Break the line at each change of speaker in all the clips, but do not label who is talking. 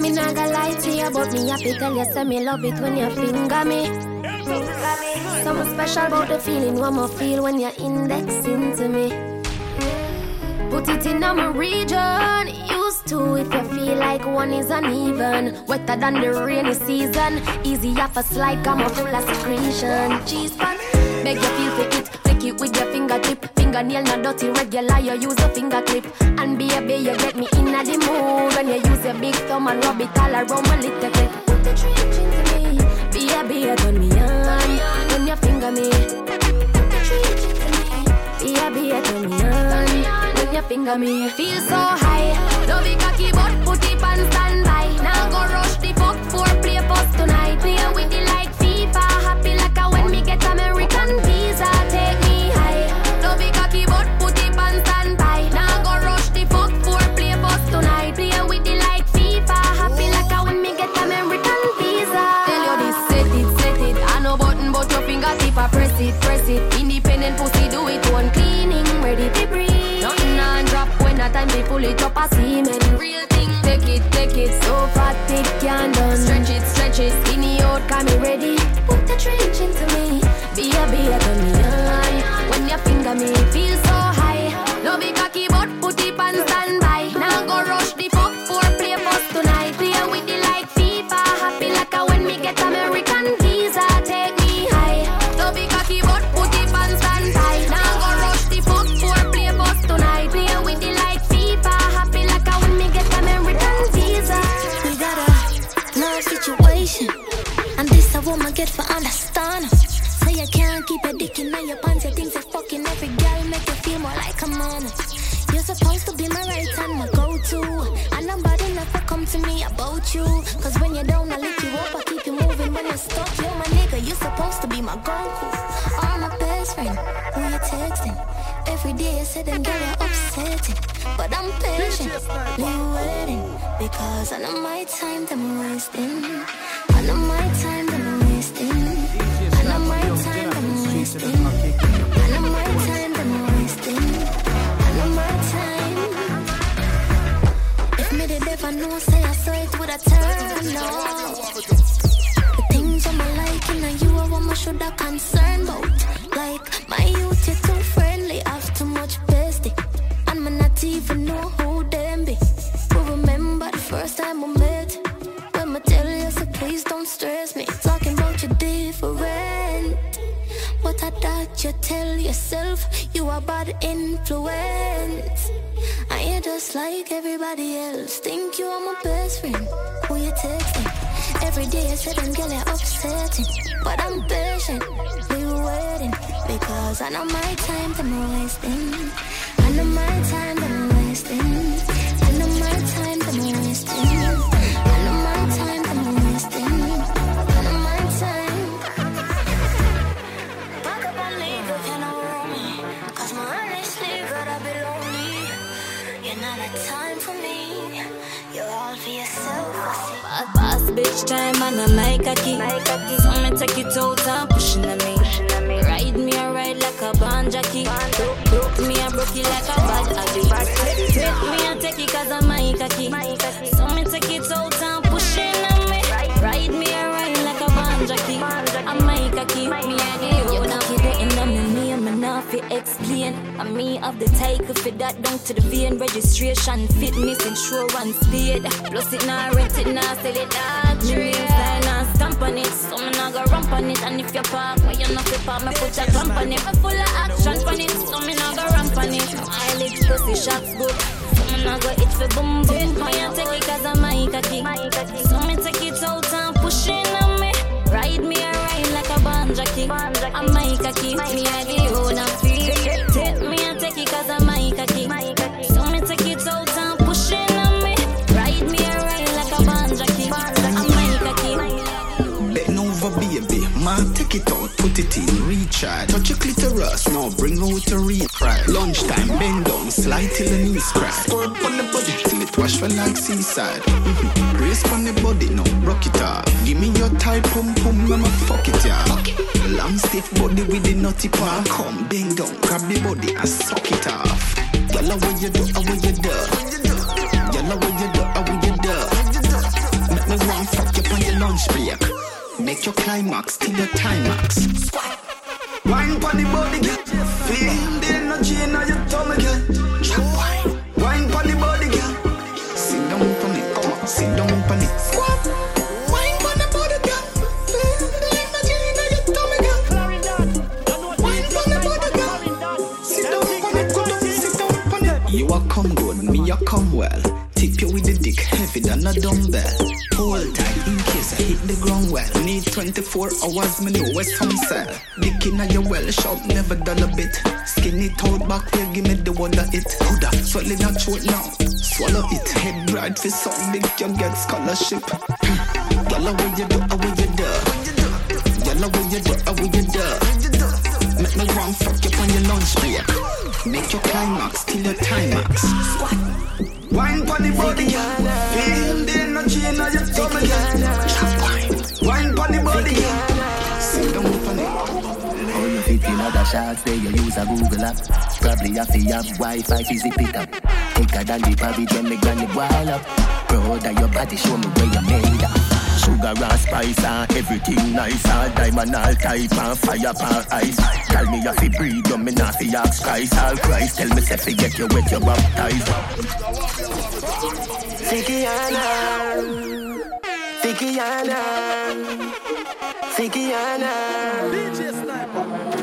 Me not gonna lie to you, but me happy tell you, say me love it when you finger me. Something special about the feeling one more feel when you're indexing to me. Put it in my region, used to if you feel like one is uneven. Wetter than the rainy season, easy off a slide, come up full of secretion. Cheese pan, make you feel fit it, it with your fingertip. Fingernail not dirty, regular, you use a finger clip. And baby, you get me in the mood when you use your big thumb and rub it all around my little clip. Put the trench into me, baby, turn me on when you finger me. Put the me, baby, turn me on when you finger me. Feel so high, love it cocky, but put it on standby. Now go rush the fuck for play post tonight. Play with the I press it, press it. Independent pussy, do it one cleaning, ready to breathe. Nothing on drop when a time they pull it up a semen. Real thing, take it, take it. So fat, it can done. Stretch it, stretch it. Skinny out, come me ready.
Concerned about. Like my youth, you're too friendly, have too much bestie. And me not even know who them be. But remember the first time we met. When me tell you, so please don't stress me. Talking about you different. What I thought you tell yourself, you are bad influence. And you're just like everybody else. Think you are my best friend. Who you texting? Every day I said I'm getting upsetting. But I'm patient, I know my time that I'm wasting. I know my time that I'm wasting. I know my time that I'm wasting. I know my time that I'm wasting. I know my time. Back up and leave if you know me. Cause my honestly gotta be lonely. You're not a time for me. You're all for yourself. I.
Boss, bitch time and I make a key. So me take it out and pushing on me. Jockey. Broke, me a broke it like a bad habit. Take me and take it cause I'm my cocky. So me take it out and explain. I'm me of the title for that down to the vein. Registration, fitness, insurance paid. Plus it now rent it now sell it. Me real style now stamp on it. So me now go rump on it. And if you park where you not fi park, me put a clamp on it. Me full of action on it. So me now go ramp on it. Mileage pussy shots good. So me now go it for boom boom. Why you take it cause I'm my cocky. So me take it out and push it on me. Ride me a like a band jockey. I'm my cocky. Me a the owner. It cause I'm my cocky. So me take it out and on me. Ride me a ride like a band jockey. I'm my cocky.
Bend over, baby. Man, take it out, put it in, recharge. Touch your clitoris, now bring out a real. Lunchtime, bend down, slide till the knees crack. Squirt on the body till it wash for like seaside. Mm-hmm. Brace on the body, now rock it off. Give me your tight pum pum, I'ma fuck it, yeah. Long stiff body with the nutty part. Come, bend down, grab the body and suck it off. Girl, how what you do, how what you do? Girl, how what you do, how what you do? Make your climax till your climax. Squat. Wine pon the body, girl. Feel the energy in your tummy, girl. Wine, wine pon the body, girl. Sit down pon it, come on, sit down pon it. Squat. Wine pon the body, girl. Feel the energy in your tummy, girl. Wine pon the body, girl. Sit down pon it, come on, sit down pon it. You a come good, me a come well. Tip you with the dick heavy than a dumbbell. Hold tight the ground well. Need 24 hours, me know what's from cell. Dick in your well shop, never done a bit. Skinny toad back here, give me the that it. Huda, swallow that throat now. Swallow it. Head bright for some big, you get scholarship. Hmm. Girl, what you do, what you do? Girl, what you do, what you do? Make me run fuck you on your lunch break. Make your climax till your timax. Squat. Wine pon the body. Feel the energy in your
shots, there you use a Google app. Probably have to have Wi-Fi zip it up. Thicker than the party when me granny wild up. Proud your body, show me where you made up. Sugar and spice and everything nice All diamond, all type and fire pan ice Tell me if you breathe, you me not fi ask Christ All Christ, tell me if you get you wet, you baptized
Fikiana, Fikiana, Fikiana.
How you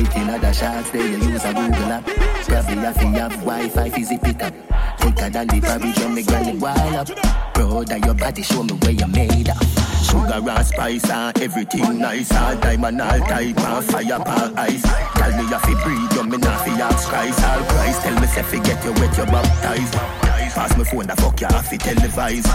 in other shots, there you use a Google app. Probably have to have Wi-Fi zip it up. Thicker than the party when me granny wild up. Proud of your body, show me where you made up. Sugar and spice and everything nice. All diamond, all type and fire pan ice. Tell me if you breathe, you me not fi ask Christ. All Christ, tell me if you get you wet, you baptized Pass me phone, the fuck you have to televise.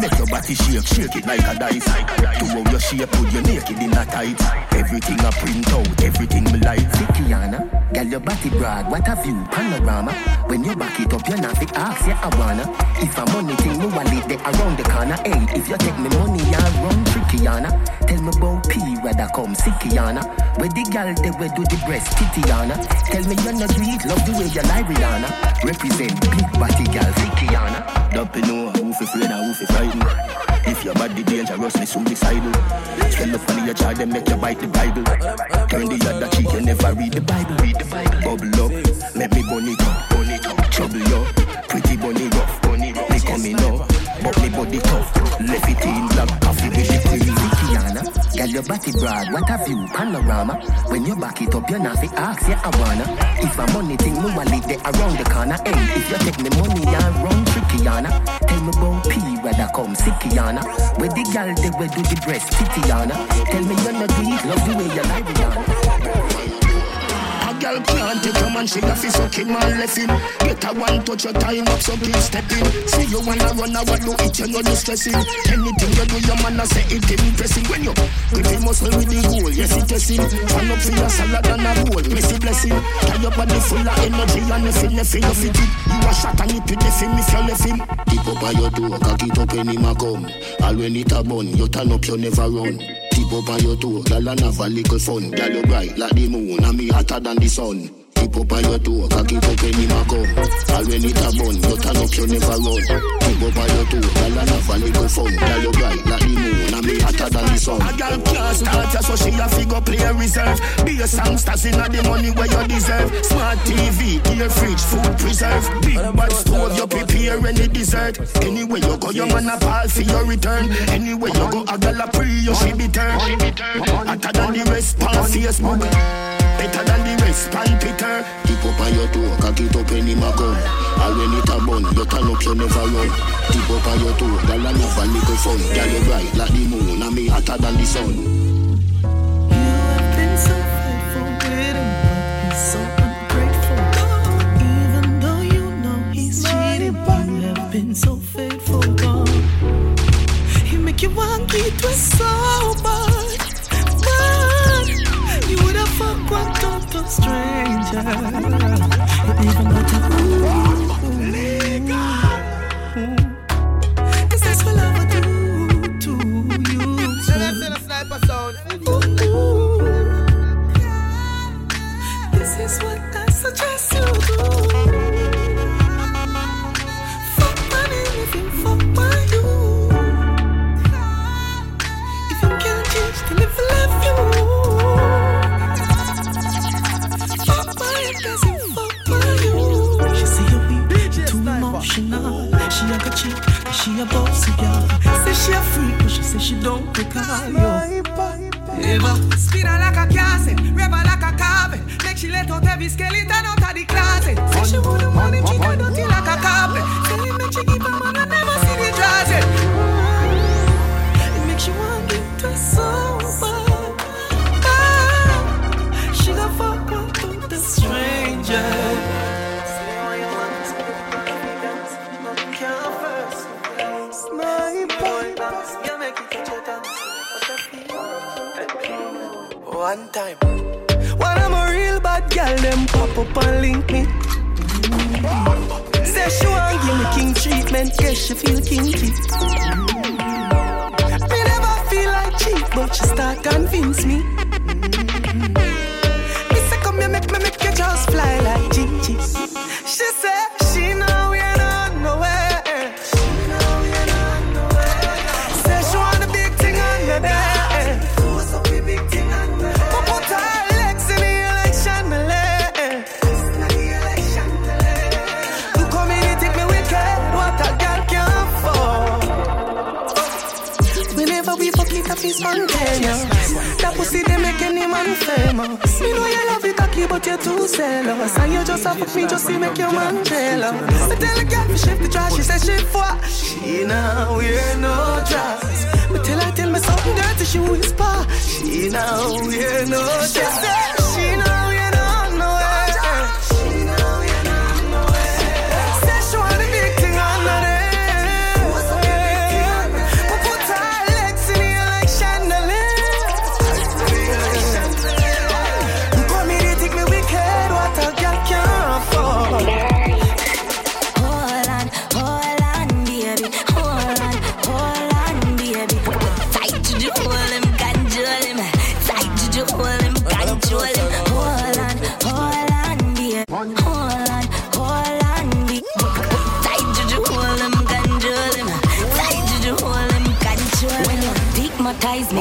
Make your body shake, shake it like a dice. To how your shape, put your naked in a tight. Everything I print out, everything me like. Fikiana, girl your body brag, what a view, panorama. When you back it up, you're not fi ask, yeah I wanna. If a money thing, me wallet there around the corner. Hey, if you take me money, I run trickyana Tell me about P, whether come sickyana Where the girl, they will do the breast, titiana Tell me you're not sweet, love the way you lie, Rihanna. Represent big body girl, Fikiana Don't you know who fi afraid and who fi If your body dangerously suicidal. Spell up on your child, then make you bite the Bible. Turn the other cheek, you never read the Bible. Read the Bible. Bubble up, let me burn it up, burn it up. Trouble you, pretty bunny rough, bunny rough Me coming up, but me body tough. Left it in your body brag, what a view, panorama. When you back it up, you're not fi ask, yeah I wanna. If a money thing, me wallet there around the corner. Hey, if you take me money, I run trickyana Tell me about P, whether come sickyana Where the girl, they will do the breast, titiana. Tell me you're not do it, love the way you
A girl can't take a man, she a fi suck him and left him. Get a one touch your time up, so keep stepping. See you wanna run, I want do it, you know you stressing. Anything you do, your man a say it impressing. When you give him muscle with the goal, yes it testing. Turn up for your salad and a bowl, messy blessing. Tie your body full of energy and nothing, nothing, you fit it. You a shot and you put the film if you left him. Keep up by your door, cock it up when him a come. All when it a bun, you turn up, you never run. Keep up on your toe, girl and have a little fun. Girl you bright like the moon, and me hotter than the sun. Keep up on your toe, cock it up when him a come. All when it a bun, you turn up, you never run. Keep up on your toe, girl and have a little fun. Girl you bright like the moon, and me hotter than the sun. A girl can't start ya, so she a figure play reserve. Be a songsters inna the money where you deserve. Smart TV, gear fridge, food preserve. Big bad stove, you prepare any dessert. Anywhere you go, your man a call for your return. Anywhere you go, a girl a pre, you she be turn. Hotter than the rest on Facebook. Better than the Keep up on your toe, cock it up when him a come. All when it a bun, you turn up, you never run. Up on your toe, girl and have a little fun. Girl you bright like the moon, and me hotter than the sun.
Have been so faithful but he's so ungrateful. Even though you know he's cheating, you have been so faithful, God. He make you want to so much, stranger. Even better, don't recall you. Eva. Spinner like a cassette, rebel like a carpet. Make she let out every skeleton out of the closet. Say she wanna one time. When I'm a real bad girl, them pop up and link me. Mm-hmm. Say she want give me king treatment, guess she feel kinky. Me never feel like cheap, but she start convince me. That pussy they make any man famous. Me know you love it cocky, but you're too zealous. And you just up me just to make your man jealous. I tell a girl to shift the dress, she says she what? She now wear no dress. But tell I tell me something dirty, she whisper. She now wear no dress.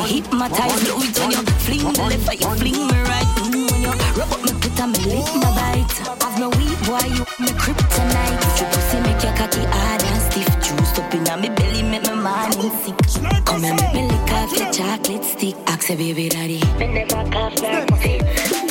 Hypnotize me with on your fling me left and you fling me right. When you rub up me put on me lick my bite. Have no weed, why you me tonight If you pussy make your cocky hard and stiff, juice up inna me belly make me mind sick. Come and make me lick off your chocolate stick. Ask a baby daddy. Me never cough like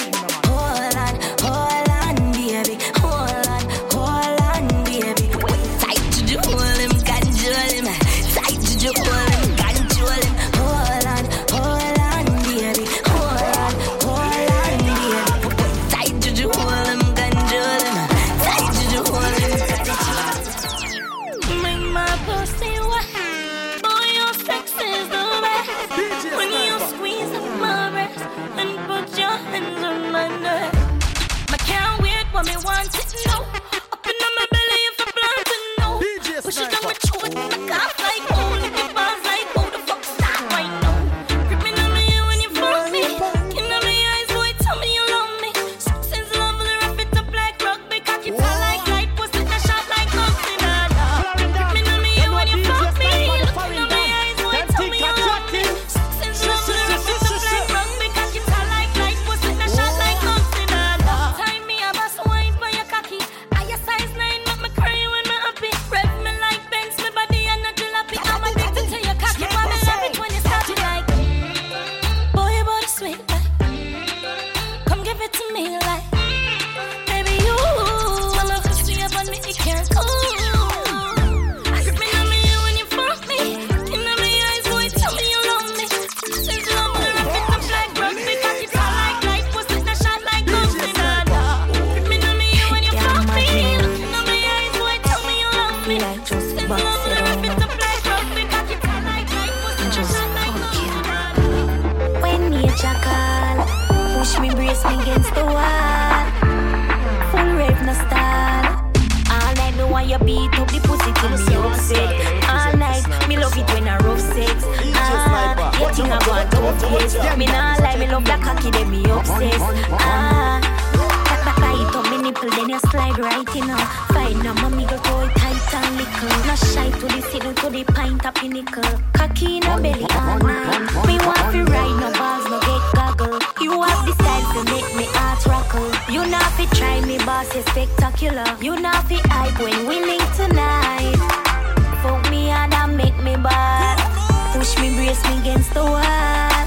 press me against the wall.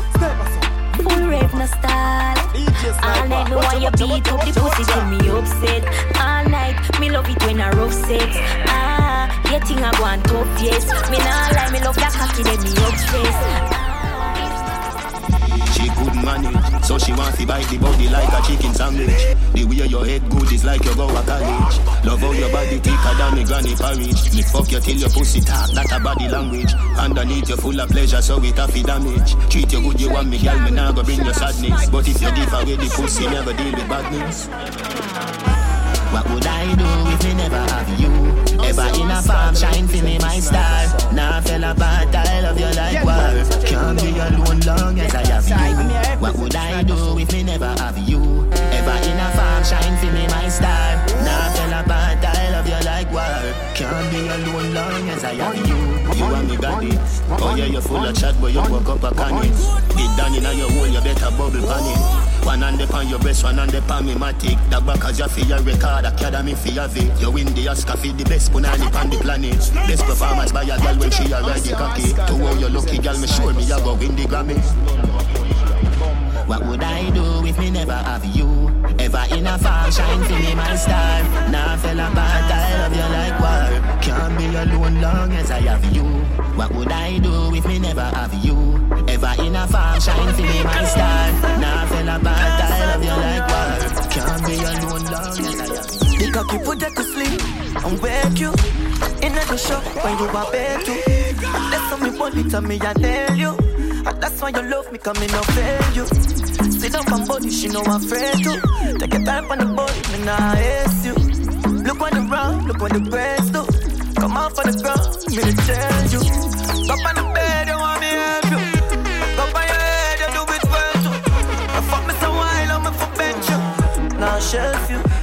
Full rave no style. All night me want you beat up the pussy till me upset. All night me love it when I rough sex. Ah, your thing I on top yes. Me nah lie, me love that cocky then me obsessed.
She could manage, so she wants to bite the body like a chicken sandwich. The way your head good is like you go a college. Love how your body thicker than me granny porridge. Me fuck you till your pussy talk, that a body language. Underneath you full of pleasure, so it a fi damage. Treat you good, you want me, girl, me nah go bring you sadness. But if you give away the pussy, never deal with badness. What would I do if me never have you? Ever in a farm, shine for me my star. Now fell apart, I love you like war. Can't be alone long as I have you. What would I do if me never have you? Ever in a farm, shine for me my star. Now fell apart, I love you like war. Can't be alone long as I have you. You and me got it. Oh yeah, you're full of chat, but you woke up a canny. Get down in your hole, you better bubble pan it. One hand upon your breast, one hand upon me matic. That back as you for your record, academy for your V. You win the Oscar for the best punani on the planet. Best performance by a girl when she a ride the cocky. To how you lucky girl, me sure me a go win the Grammy. What would I do if me never have you? Ever in a farm, shine for me my star. Now fell apart, I love you like war. Can't be alone long as I have you. What would I do if me never have you? Ever in a farm, shine for me my star. Now fell apart, I love you like war. Can't be alone long as I have you.
The cocky put that to sleep and wake you. In the shop when you are bed to. How me body tell me I tell you. And that's why you love me coming up fail you. Sit down my body, she know I'm afraid to. Take your time on the body, me nah ace you. Look on the round, look on the breast do. Come out for the ground, me to tell you. Up on the bed, you want me help you. Up on your head, you do it well too. I fuck me some while, I'm for bench you. Now shelf you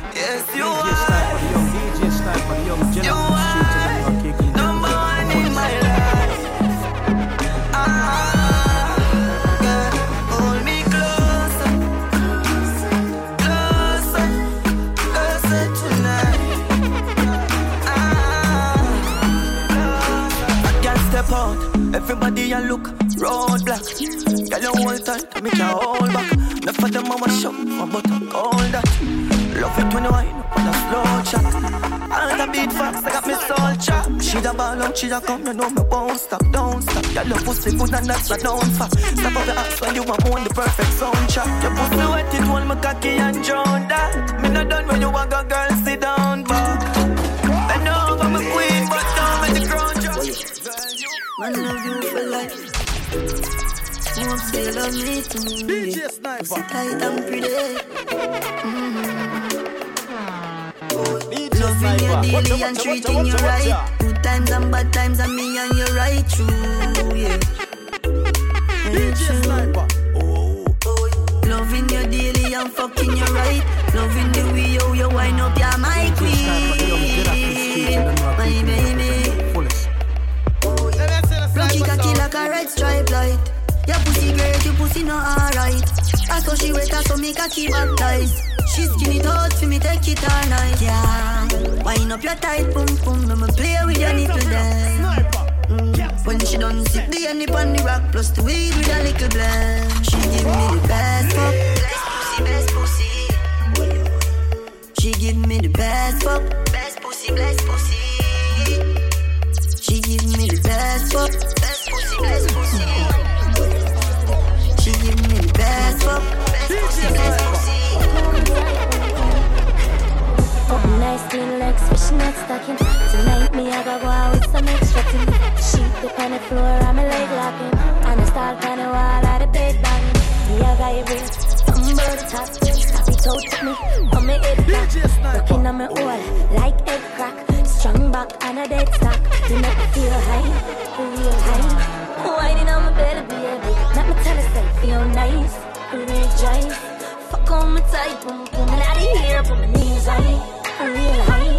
Everybody a look roadblock. Girl, you hold tight, me can't hold back. Enough of them a wash up, my butt all that. Love it when you wind up on a slow chat. And the beat fast, I got me soul chop. She da ball out, she da come, you know me won't stop, don't stop. Girl, your pussy good and that's a don't fuck. Step up the ass when you want on the perfect soundtrack. Your pussy wet, it hold me cocky and drown that. Me not done when you want go, girl, sit down, back. Bend over, my queen, but down with the ground drop. Man, love you life. Won't say love me too. DJ Sniper. Tight and pretty. Loving you daily and treating you right. Good times and bad times and me and you right through. Yeah.
DJ Sniper. Oh, oh, oh.
Loving you daily and fucking you right. Loving the way you, you wind up, you're my queen. My baby. A red stripe light. Your pussy great, your pussy not alright. I saw she wet, I saw me cocky baptized. She skin it out for me, take it all night. Yeah, wind up your tight boom boom, I'ma play with your nipple there. Mm. When she done sit the honey on the rock plus the weed with a little blend. She give me the best fuck. Best pussy, best pussy. She give me the best fuck. Best pussy, best pussy. She give me the best fuck. Best pussy, best pussy. She give me the best fuck.
Up nice legs, fishing out stocking. Tonight me I gotta go out with some extra thing. Sheet up on the floor, I'm a leg locking. And I start on the wall at the bed banging. Me I got it real. About the top, stop it out at me. On my head back, looking on like egg crack. Strong back and a dead stock. You make me feel high, real high. Whining on my belly, baby. Tell you, say feel nice, real jive. Fuck on my type. boom, and out of here, put my knees high, real high.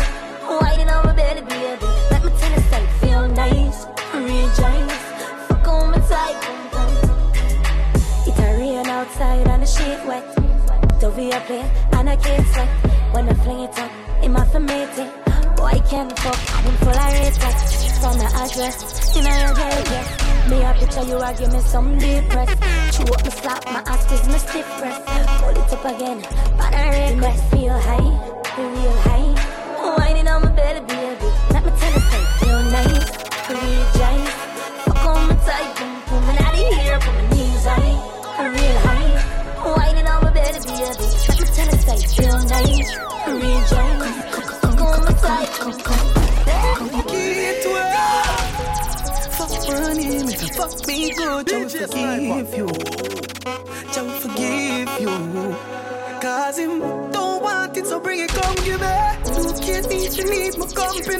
Whining on my belly, baby. Tell you, say feel nice, real jive. Fuck on my type. boom boom. It a rain outside and the sheet wet. Dovey a play and I can't sweat. When I fling it up, it my. Boy, I can't fuck, I'm full of respect. From the address, in a your jail, yes.
Me a picture you are give me some depress. Chew up my slap, my ass is my stiff press. Pull it up again, but I request. Feel high, feel high.
Forgive you. Just forgive you. Cause him don't want it, so bring it, come give me. You can't eat, you need my company.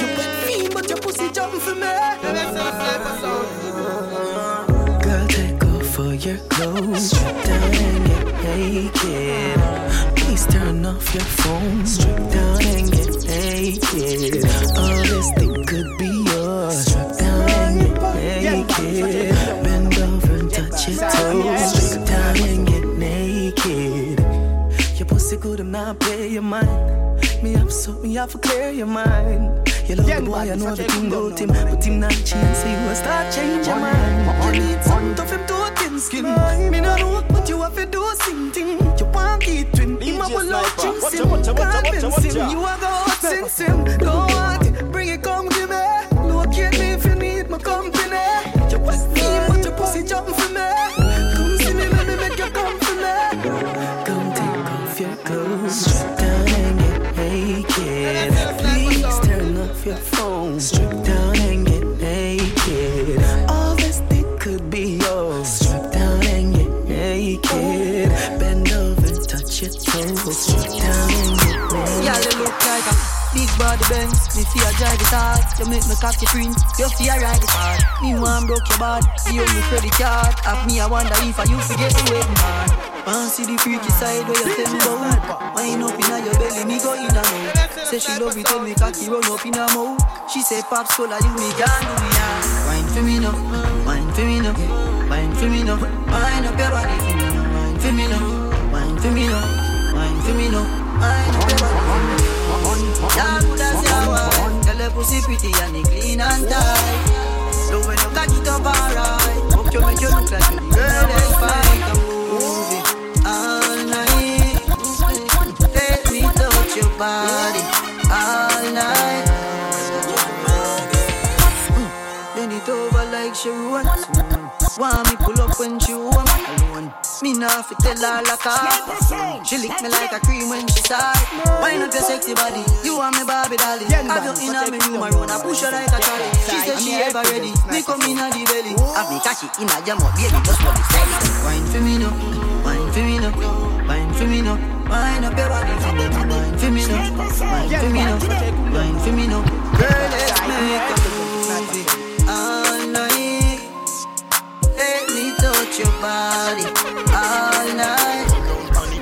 You wet me, but your pussy jump for me. Girl, take off all your clothes. Strip down and get naked. Please turn off your phone. Strip down and get naked. All this thing could be yours. Strip down and get naked. And touch your toes. Strip down and get naked. Your pussy good, I'm not play your mind. Me up, so me have to clear your mind. You love the boy, I know the thing about him, but him not change, so you will start change your mind. You need something to him to a thin skin. Me no know, but you have to do a same thing. You want it twin, him a will out jinx him. You are go out since him. Don't want
Drive it hard. You make me cocky print. You fear ride it hard. Me want broke your bad. You owe me credit card. Have me, I wonder if I you forget the wedding man. Want see the freaky side where you tell me about. Wind up inna your belly, me go in and out. Say she love it when me cocky run up in her mouth. She say pops cola, you me can't do me now. Wine for me now, wine for me now, wine for me now. Wine up your body for me now, wine for me now, wine for me now, wine for me now. Wine up your body for me. Yeah, pussy pretty and it clean and tight. So when you cock it up alright, hope you make you look like a girl that's fine. Come move it all night. Let me touch your body all night. Mm, Bend it over like she wants. Want me pull up when she. Me nah fi tell her like a She lick me like a cream when she start. Wind up your sexy body, you want me Barbie dolly. Have you in a me room, I run a push her like a trolley. She say she ever ready, me come in a the belly. Have me catch it in a jam up, baby, just want me steady. Wine for me now, wine for me now, wine for me now. Wine up your body. For me, wine for me now, wine for me now, wine for me now. Girl, let's make a movie touch your body all night.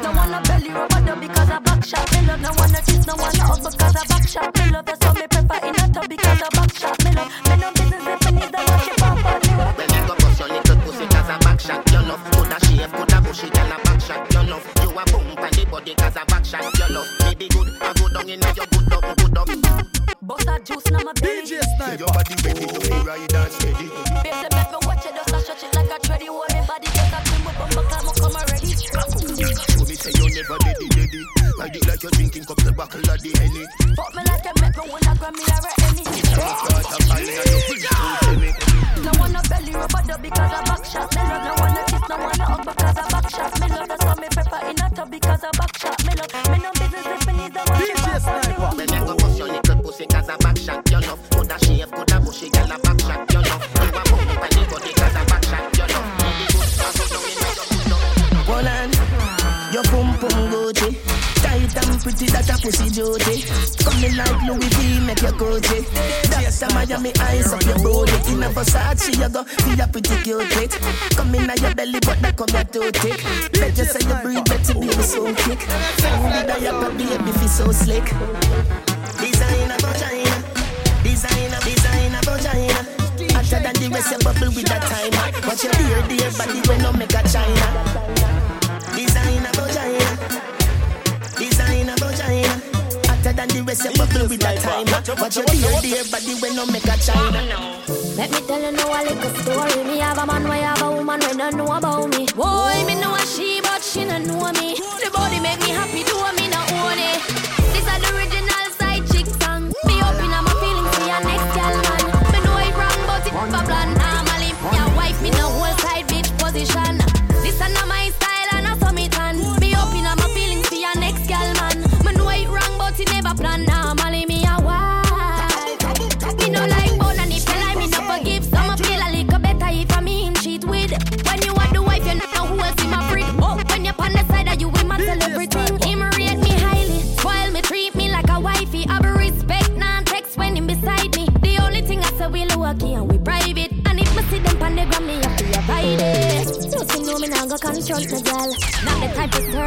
No wanna belly rubber dub because I back shot me love. No wanna kiss, no wanna hug because I back shot me love. That's why me prefer in a tub because I back shot me love. Me no business if me need the wash it off on me.
When you go bust your little pussy cause a back shot your love Coulda shave, coulda bushy, girl a back shot your love You a boom pan the body cause a back shot your love Me be good, I go down inna your good up, good up
Bust that juice in my belly.
DJ Sniper Your body ready, you be ride and buckle of the Henny pussy
duty Coming like Louis V, make your Gucci That's a Miami eyes up your body In a Versace you go, be a pretty cute it Come in at your belly but that come your too thick. Bet you say you breathe better baby so quick Fendi diaper baby feel so slick. Designer vagina Designer, designer vagina Hotter than the rest, you bubble with that timer Watch your dear, dear body when no make a China. Designer vagina the rest, you bubble with that timer Watch your dear, dear body when no make a China
Let me tell you now a little story. Me have a man, why have a woman when don't know about me. Boy, me know a she, but she don't know me. The body make me happy, do me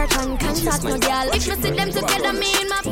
type of search and contact no girl. If me see them together, me in my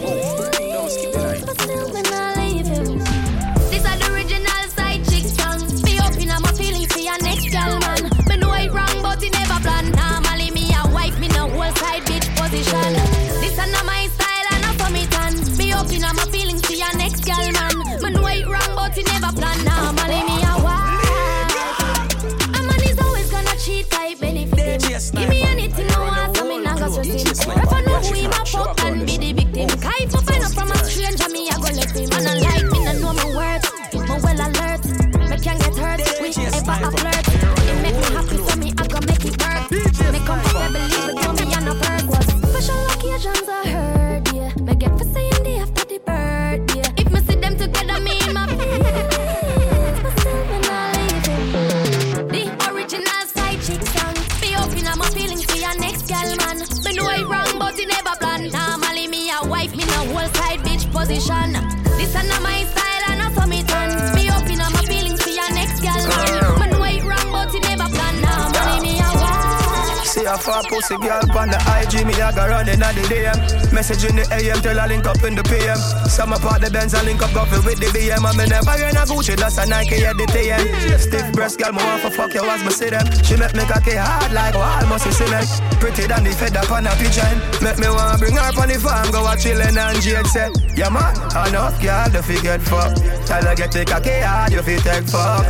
on the IG, me I go running at the DM. Message in the AM, till I link up in the PM. Some apart the Benz, I link up coffee with the BM. And me never get a Gucci, that's a Nike at the TM. Stiff breast girl, me want for fuck you as me see them. She make me cocky hard like wall, must see cement. Pretty than the fed up on a pigeon. Make me wanna bring her on the farm, go a chillin' and Jade say, Yeah man, enough girl, the get fucked. Tell her get the cocky hard, you fi take fuck.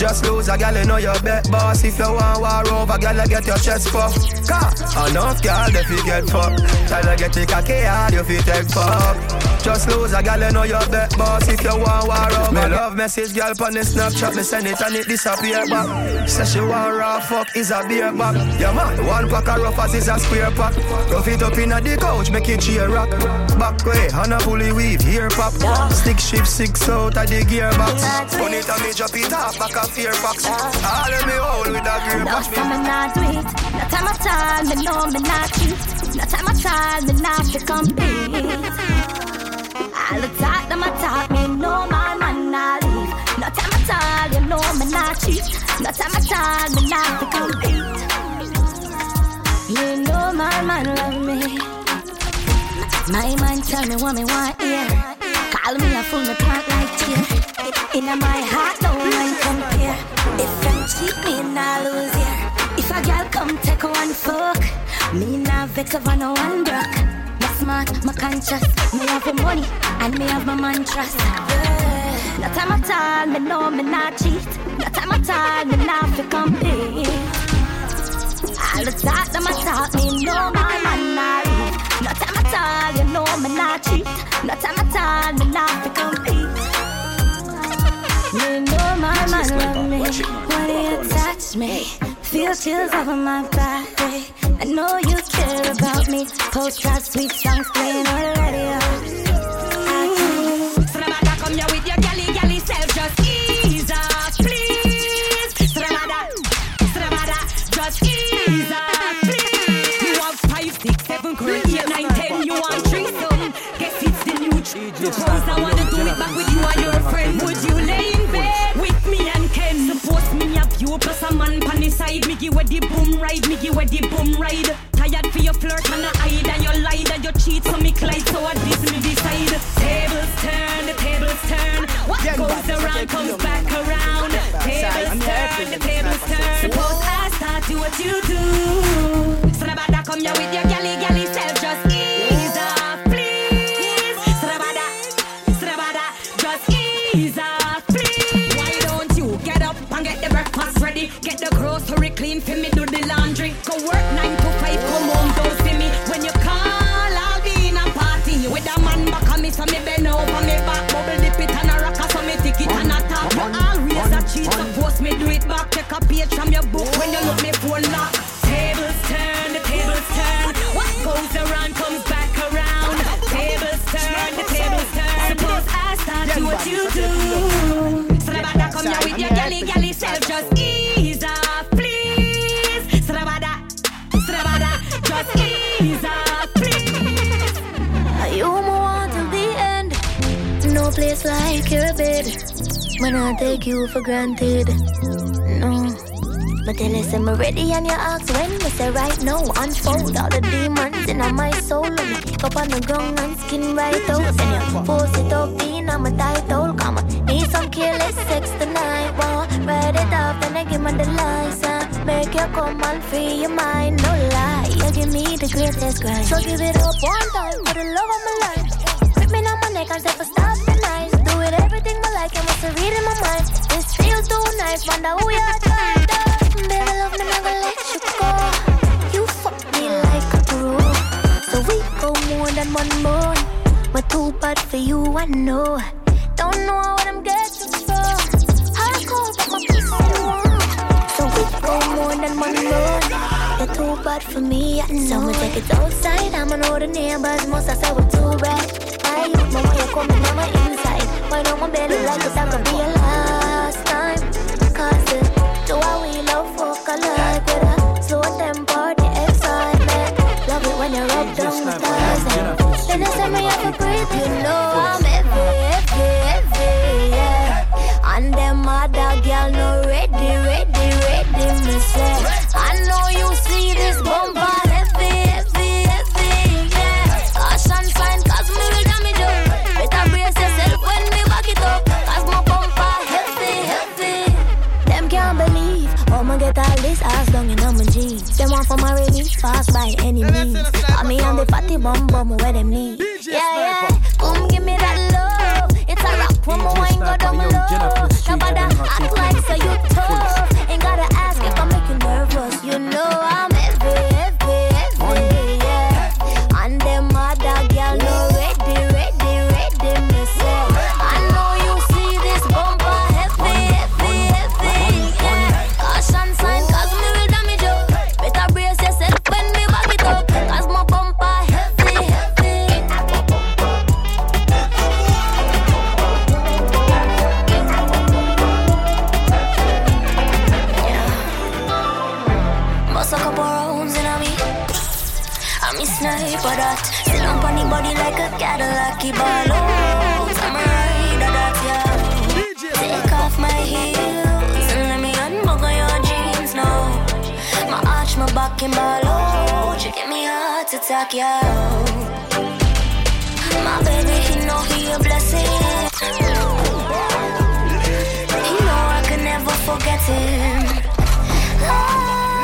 Just lose a gal, you know your bet boss. If you want war over, gal, get your chest puffed. Enough gal, they fi get fucked. Her get the cocky hard, you fi take fuck. Just lose a gal, you know your bet boss. If you want war over, me love message gal on the Snapchat, me send it and it disappear back. Say she want raw fuck is a beer back. Yeah man, one pack of rough as is a square pack. Rough it up in a the couch, make it cheer rock. Back way, on a fully weave, here pop. Stick shift six out of the gearbox. Put it and me drop it off, back a fear box. All of me hold with a gear
No
box.
time I not do it. No time at all. Me know me not cheat. No time at all. Me not to compete. All the talk them a talk. Me no my man not leave. No time at all. You know me not cheat. No time at all. Me not to compete. You know my man love me. My man tell me what me want hear. Call me a fool, me plant like tear. Inna my heart, no one compare. If them cheat me, nah lose here. If a girl come take one fuck, me nah vex over no one broke. Smart, my conscious. Me have the money and me have my man trust. Yeah. No time at all, me know me not cheat. No time at all, me not fi compete. All the talk, them a talk, me know my man not read. No time at all, you know me not cheat. No time at all, me not fi compete. Me know my man love me when he touch me. Feel chills over my body. I know you care about me. Postcard sweet songs playing on the radio.
Sramada, come here with your galley, galley self, just ease up, please. Sramada, Sramada, just ease up, please. You want five, six, seven, crew, eight, nine, ten. You want threesome? Guess it's the new tr- Suppose side. Me give you the boom ride, me give you the boom ride. Tired for your flirt and I hide and your lie and your cheat so me Clyde so I this me decide. Tables turn, the tables turn. What goes around comes back around. Tables turn, the tables turn. Suppose I start do what you do. Srabada come here with your page from your book when you look me phone lock. Tables turn, the tables turn. What goes around comes back around. Tables turn, the tables turn. Suppose I start do what you do. So the bada come here with your galley galley self, just ease off, please. So the bada, so the bada, just ease off, please.
You want till the end. No place like your bed. When I take you for granted. No. But then listen, me ready and you ask when me say right now Unfold all the demons in my soul. And me kick up on the ground and skin right out. Then you force it up in on my title. Come on, need some careless sex tonight. Won't write it up and I give me the license Make you come and free your mind, no lie You give me the greatest grind So give it up one time for the love of my life. Grip me on my neck and say for stop it everything I like and what's read in my mind This feels too nice, wonder who you're trying to Baby, love me, never let you go. You fuck me like a pro. So we go more than one more. But too bad for you, I know. Don't know what I'm getting from. Hardcore, but my pussy warm. So we go more than one more. You're too bad for me, I know. Someone take it outside. I'm an older neighbors. Most I say we're too bad. I use my way, coming on my Why don't my belly like it? That could be a last time. Cause the do how we love fuck alike with a slow tempo, the excitement. Love it when you rub down thighs. Then you say me have to breathe, you know I'm Them want for my release fast by any means. I me and the fatty bum bum where them need. My baby, he know he a blessing. He know I never forget him. Oh,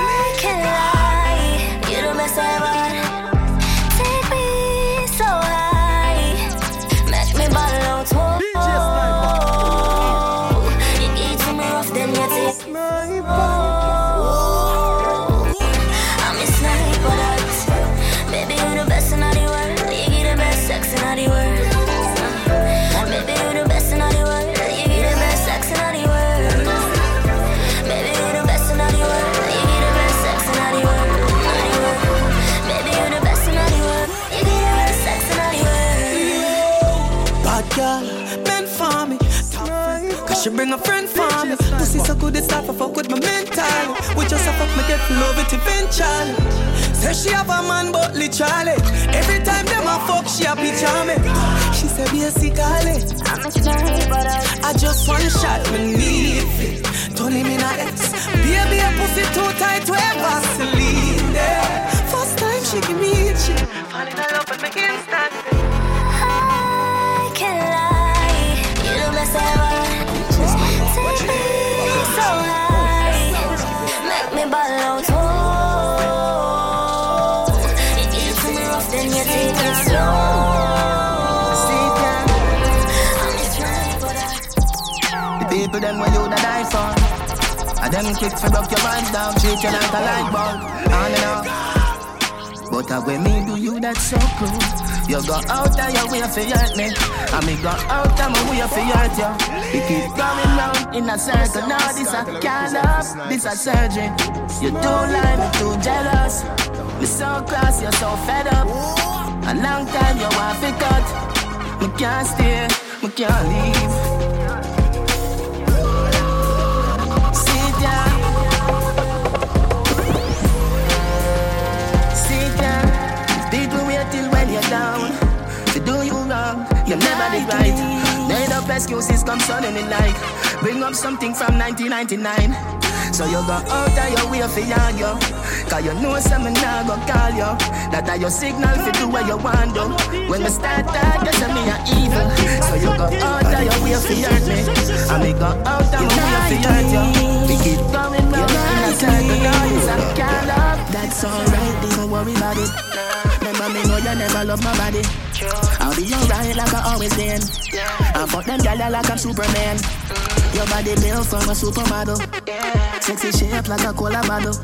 I can't lie, you're the best ever.
Love it eventually. Say she have a man, but literally. Every time them a fuck, she a picture me. She say basically.
I'm a sniper, that.
I just one shot, me need it. Turn him in a X. Baby, a pussy too tight to ever there. First time she give me it, she fall in love with me instant.
Them where you da. I
Them kick for broke your mind down, treat you like a light bulb. On and off. But uh, when me do you, that's so cool. You go out and your way for hurt me. And me go out and my way for hurt you. We keep going round in a circle. Now this a kind of, this a surgery. You too me too jealous. Me so cross, you're so fed up. A long time you want to cut. Me can't stay, me can't leave. You never did right. Made up excuses come suddenly like bring up something from 1999. So you go out of your way for argue Cause you know some now go call you. That are your signal for do what you want do When we start talk, you me a evil. So you go out of your way for hurt me. And me go out of my way for hurt you We keep going round in a circle Now it's a call up. That's alright, don't worry about it Remember me know you never love my mm. body mm. I'll be alright like I always been. I fuck them gyal like I'm Superman. Your body built from a supermodel. Sexy shape like a cola bottle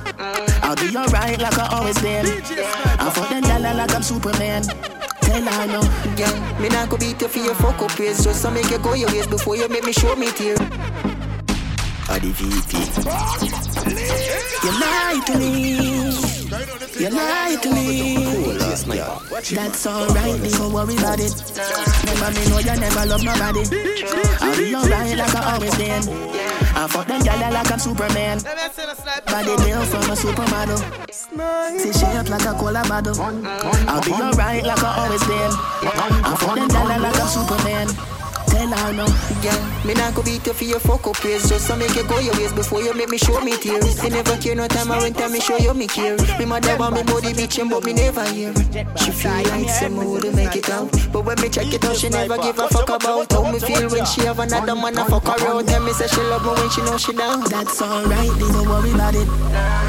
I'll be alright like I always been. I fuck them gyal like I'm Superman. Tell her no
Yeah, me not go beat you for your fuck up ways. Just to make you go your ways before you make me show me tear
Or the VP You lie to me you to me. That's alright, don't worry about it. Remember me know you never love nobody. I'll be alright like I always been. I fuck them gyal like I'm Superman. Body built from a supermodel. See shape like a cola bottle. I'll be alright like I always been. I fuck them gyal like I'm Superman tell her no.
Yeah, me not go beat you for your fuck up ways. Just to make you go your ways before you make me show me tears. You never care no time I went time me show you me care. Me mother want me body bitchin' but me never hear. She feel like some would make it out. But when me check it out, she never give a fuck about how me feel when she have another man a fuck around. Tell me say she love me when she know she down.
That's alright, they don't worry about it.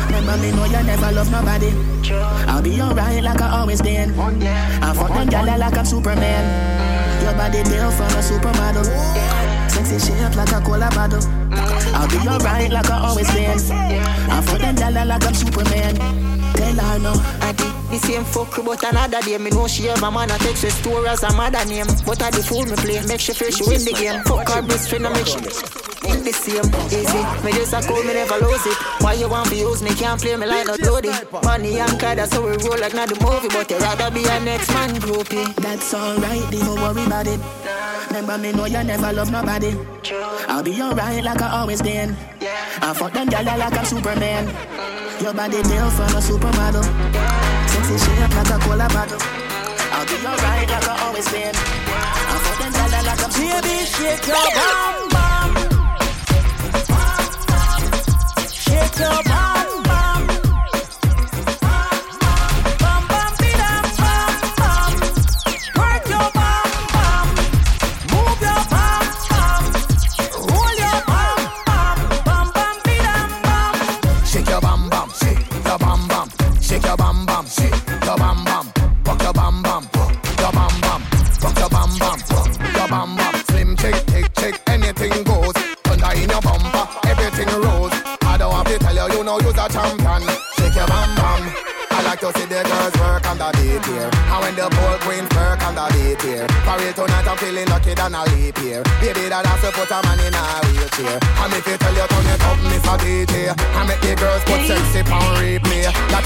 Remember me know you never love nobody. I'll be alright like I always been. I fuck them gyal like I'm Superman. Your body built from a supermodel. Sexy shape like a cola bottle. I'll be alright like I always been. I'm for them dollar like I'm Superman. Tell her no.
I did the same fuck but another day. Me know she have a man a text her store as a mother name. But I the fool me play, make she feel she win the game. Fuck her best friend, I make she the same. Easy, me just a call me never lose it. Why you want to use me? Can't play me like no loaded. Money and car, that's how we roll like not the movie. But you rather be a next man groupie.
That's alright, don't worry about it. Remember me know you never love nobody. I'll be alright like I always been. I fuck them gyal like I'm Superman. Your body built from a supermodel. Sexy shape like a cola bottle. I'll be alright like I always been. I fuck them gyal like I'm Superman.
Baby, shake your bum bum. Shake your bum.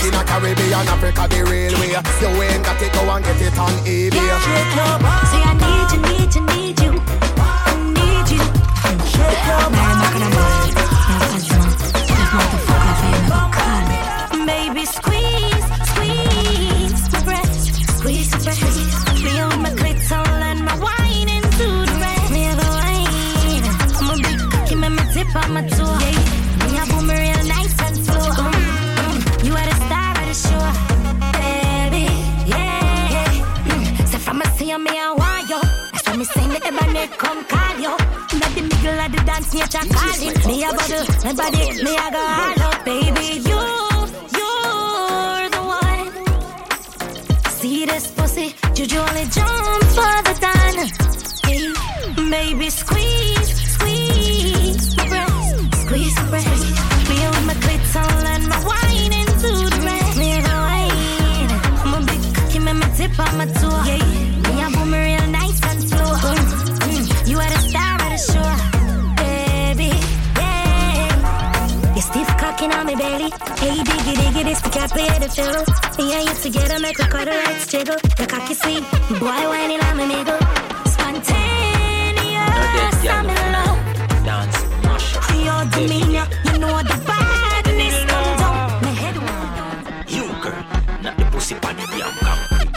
Replay. Latina, Caribbean, Africa, the railway. You ain't got it, go and get it on eBay.
Say I need you, need you, need you. I need you. Baby, my body, me a go all
up.
Your demeanor, you know the badness come down. My head won't
You girl, not the pussy pan the damn concrete.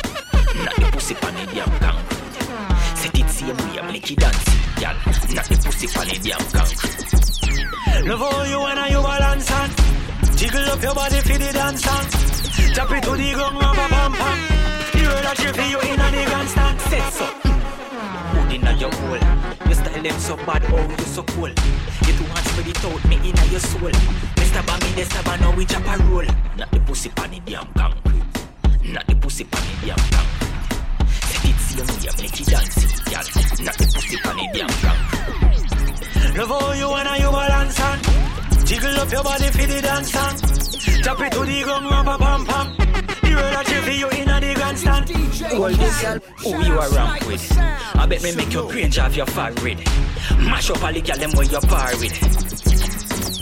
Not the pussy pan the damn concrete. Set it same way, make it dance, gal. Not the pussy pan the damn concrete.
Love how you and I you balance on. Jiggle up your body for the dance on. Tap it to the ground, rubber pam pam. You heard that you feel you in a the grandstand.
Set so. Put inna your hole. You style them so bad, oh you so cool. You two hands spread it out, me inna your soul. Mr. Bammy, the stab, now we chop a roll. Not the pussy pan the damn concrete. Not the pussy pan the damn concrete. Set it same make dance. Not the pussy damn concrete.
Love you and you balance on. Jiggle up your body for the dance on. Tap it to the pam pam. You in a the grandstand.
Hold this girl, who you are ramp with? I bet me make your cringe off your forehead. Mash up all the girl them where you par with.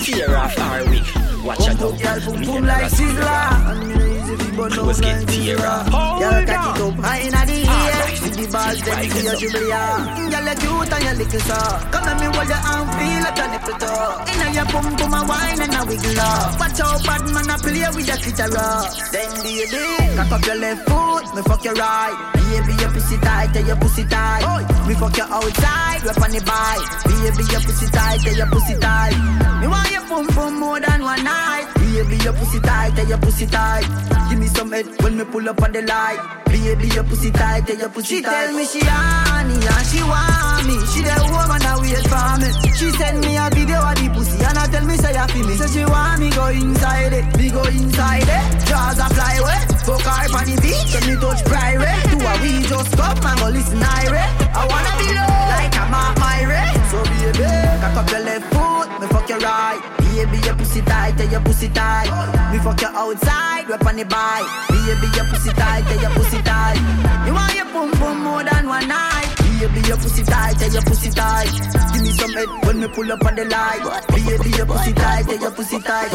Tear off our wig. Watch out,
Boom, girl, boom, boom like
Rasta.
Sizzler. And me no easy fi burn
Clothes
out
get tear off.
Sizzler. Girl, cock it up high inna the ah, air.
Alright.
See the balls them
Right,
see your
yes, sir.
dribble ya. Girl, you cute and you little so. Come let me hold your arm, feel like a nipple toe. Inna your bum bum a wine and a wiggle up. Watch out, bad man a play with your clitoris. Then baby, cock up your left foot, me fuck your right. Baby, your pussy tight, tell your pussy tight. Me fuck you outside, rep on the bike. Baby, your pussy tight, tell your pussy tight. Me want your pum pum more than one night. Baby, your pussy tight, tell your pussy tight. Give me some head when me pull up on the light. Baby, your pussy tight, tell your pussy tight. She tell me she honey and she want me. She the woman that wait for me. She send me a video of the pussy and I tell me say I feel me. So she want me go inside it, me go inside it. Jaws a fly away, fuck her on the beach, and me touch private. Do a we just come and go listen irate. I wanna be low like I'm a pirate. So baby, cock up your left foot, me fuck your right. Baby, your pussy tight, tell your pussy tight. Me fuck you outside, rep on the bike. Baby, your pussy tight, tell your pussy tight. You want your pum pum more than one night. Baby, your pussy tight, tell your pussy tight. Give me some head when me pull up on the light. Baby, your pussy tight, tell your pussy tight.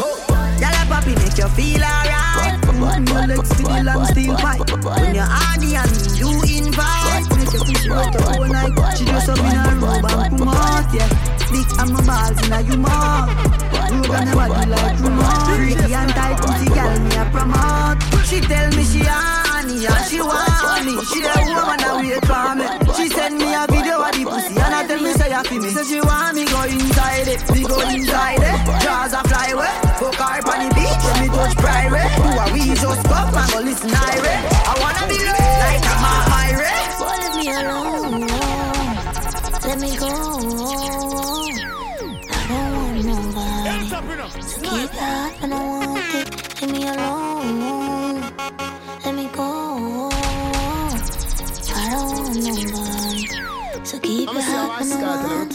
Poppy make you feel alright. Your legs to the long steel pipe. When you're honey and me, you invite. Make you push right the whole night. She dress up in a robe and come out, yeah. Big and my balls in a you mouth. Robe and a body like remote. Freaky and tight pussy girl me a promote. She tell me she honey and she want me. She the woman that wait for me. She send me a video of the pussy and I tell me say I feel me. So she want me go inside it, me go inside it. Jaws a fly away, private. Do a we just come and go listen irate.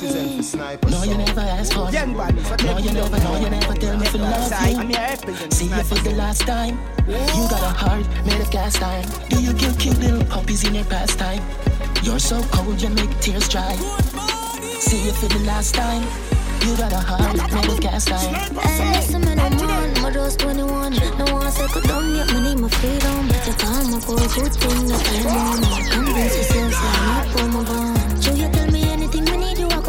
Represent for
it.
sniper.
No, you never asked for
Young
it.
body,
No, you never, no, you never tell me to love
I'm
you.
here represent
See you for the last time. You got a heart made of cast iron. Do you kill cute little puppies in your pastime? You're so cold, you make tears dry. See you for the last time. You got a heart made of cast iron.
Hey, listen, man, I'm on. I'm just 21. No one second down yet. Me need my freedom. But you come up for a good thing. That I'm on. Convince yourself, say I'm not for my bond.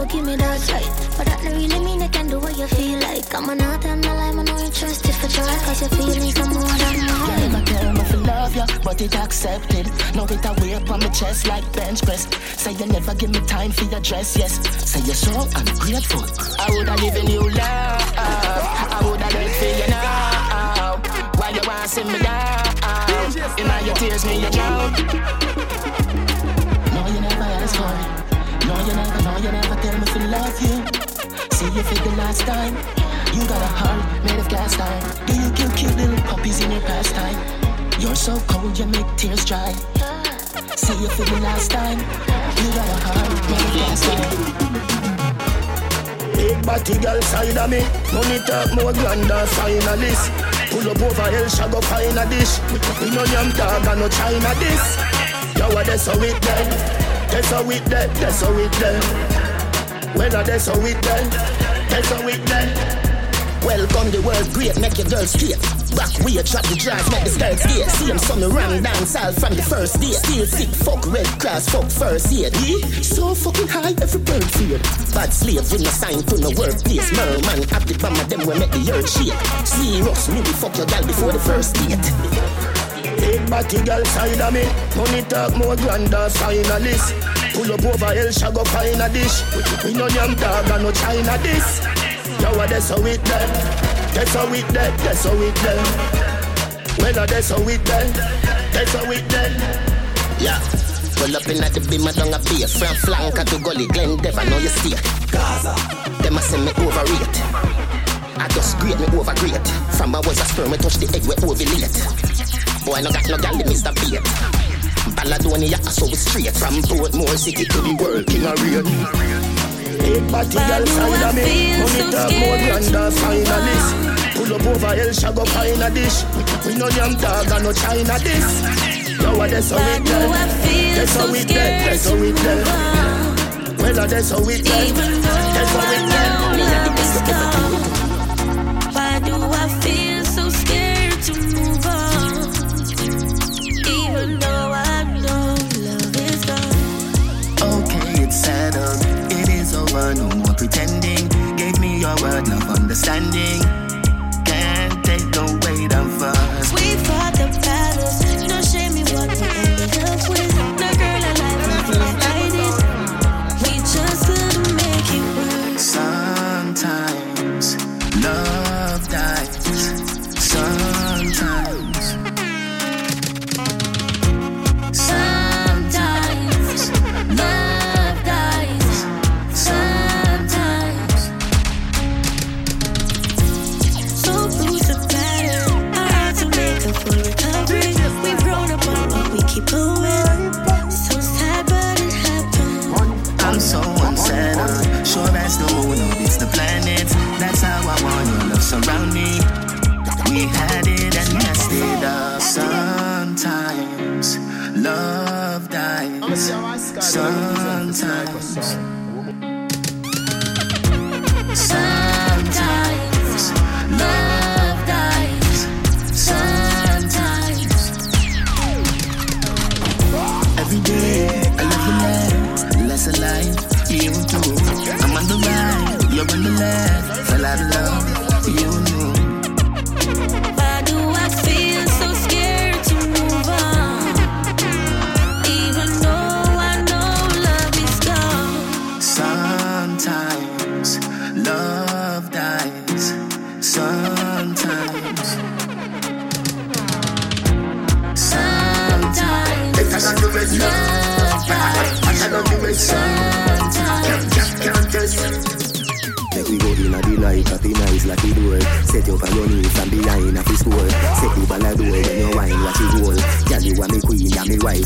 Give me that right. But that don't really mean I can do what you feel like. I'm an out and alive, I know you trust if I try. Cause your feelings are more than
You
mine.
never tell me to love you, but it accepted. Now it a weight on my chest like bench press. Say you never give me time for your dress, yes. Say you're so ungrateful. I woulda given you love. I woulda lived for you now. Why you want to see me down? In all your tears, me you drown. No, you never asked for it. No, you never, no, you never tell me to love you. See you for the last time. You got a heart made of cast iron. Do you kill cute little puppies in your pastime? You're so cold, you make tears dry. See you for the last time. You got a heart made of cast iron.
Big body girl side of me. Money talk more grand than finalist. Pull up over hell, shall go find a dish. We no yam dog and no China this. Yo, what that's how it then? That's how it then. That's how it then. When I that's how it then. That's how it then. Welcome
the world great, make your girl straight. Back way, drop the jazz, make the skirt skate. See him some ram dance all from the first day. Still sick, fuck red cross, fuck first aid. So fucking high, every bird fear. Bad slave with no sign to no workplace. Merman, active from them will make the earth shake. Serious, maybe fuck your gal before the first date.
Body girl side of me. Money talk more grander finalist. Pull up over Hellshire go find a dish. We no yam dog and no China this Yo, that's how it there That's how it there, that's how it there Well, that's how it there That's how it there
Yeah. Pull up in at the beam, I don't a beer. From flank to gully, Glen Dev, I know you stay Gaza. Them a say me overrate. I just great me overgrate. From I was a sperm, I touch the egg, we ovulate Boy, no got no gal Mr. Bait. Balladonia, so we straight. From Portmore City to the world king of rain.
Big body girl side of me Money talk more finalist. Pull up over Hellshire go find a dish. We no dog and no China this. Yo, that's how it there That's how it there, that's how it there Well, that's how it there That's how it
Why do I feel so scared
Word, love, understanding.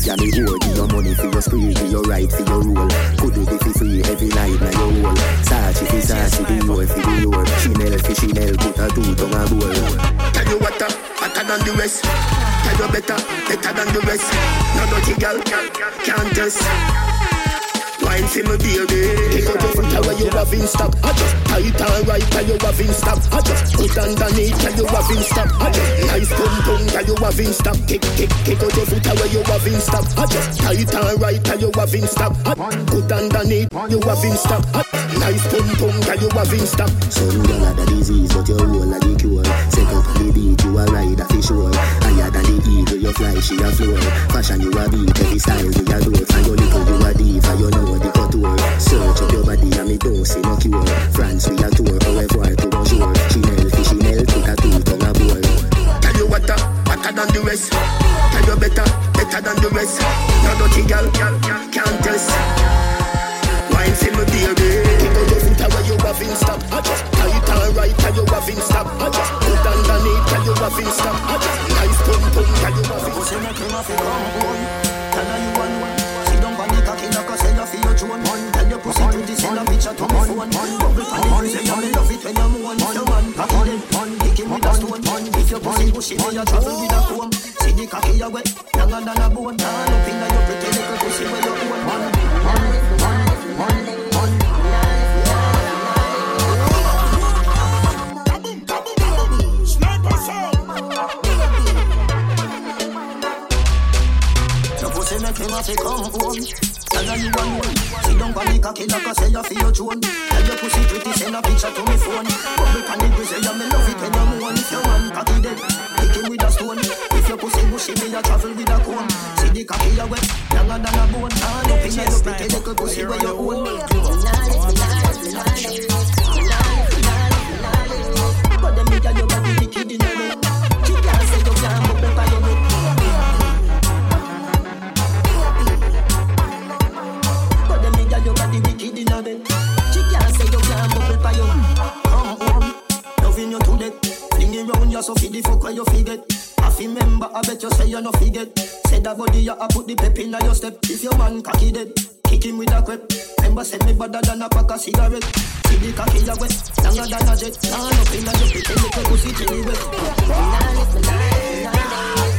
You me me. Give your money for your spree, give your right for your rule. Could it for free every night, now your whole. Sachi for Sachi, the your for the your. Chanel for Chanel, put a two tongue a bowl.
Tell you what, uh, better than the rest. Tell you better, better than the rest. No dirty girl, can't test. For me baby. Pick out your foot where you have in stock I just tight and right tell you have in stock I just put underneath tell you have in stock I just nice pum pum tell you have in stock Kick kick kick out your foot where you have in stock I just tight and right tell you have in stock I put underneath you have in stock nice pum pum tell you have in stock
Some girl had a disease, but your whole like the cure. Set up on the beat, you a ride a fish roll. Higher than the eagle, you fly, she a floor. Fashion you a beat, every style you a do. For your little you a diva, you know the couture. Search up your body and me don't see no cure. France we a tour, au revoir to bonjour. Chanel Chanel, put a two tongue a bowl.
Tell you what, uh, better than the rest. Tell you better, better than the rest. No dirty girl, can't test. Wine for me baby. You have in. I just tight and right, tell you have in stock. I just put underneath, tell you have in stock. I just nice pum pum, tell you have in stock.
Tell her you want one. Sit down on the cocky like a seller for your drone. Tell your pussy pretty, send a picture to my phone. Bubble on the say you love it when you moan. You man, cock it in, kick it with a stone. If your pussy bushy, me a travel with a comb. See the cocky a wet, younger than a bone. Turn up inna your pretty little pussy where you
have to come home. Tell her you alone. Sit down on the cocky like I say you feel your throne. Tell your pussy pretty, send a picture to me phone. Bubble pan the grizzly, yeah, me love it when you moan. If your man cocky dead, hit him with a stone. If your pussy bushy, me a travel with a comb. See the cocky you wet, younger than a bone. Turn up in your pretty little pussy where you own. Bet you say you no forget. Say that body you a put the pep in your step. If your man cocky dead, kick him with a crep. Remember, say me better than a pack of cigarette. See the cocky you wet, longer than a jet. Turn up in your pretty little pussy till you wet. But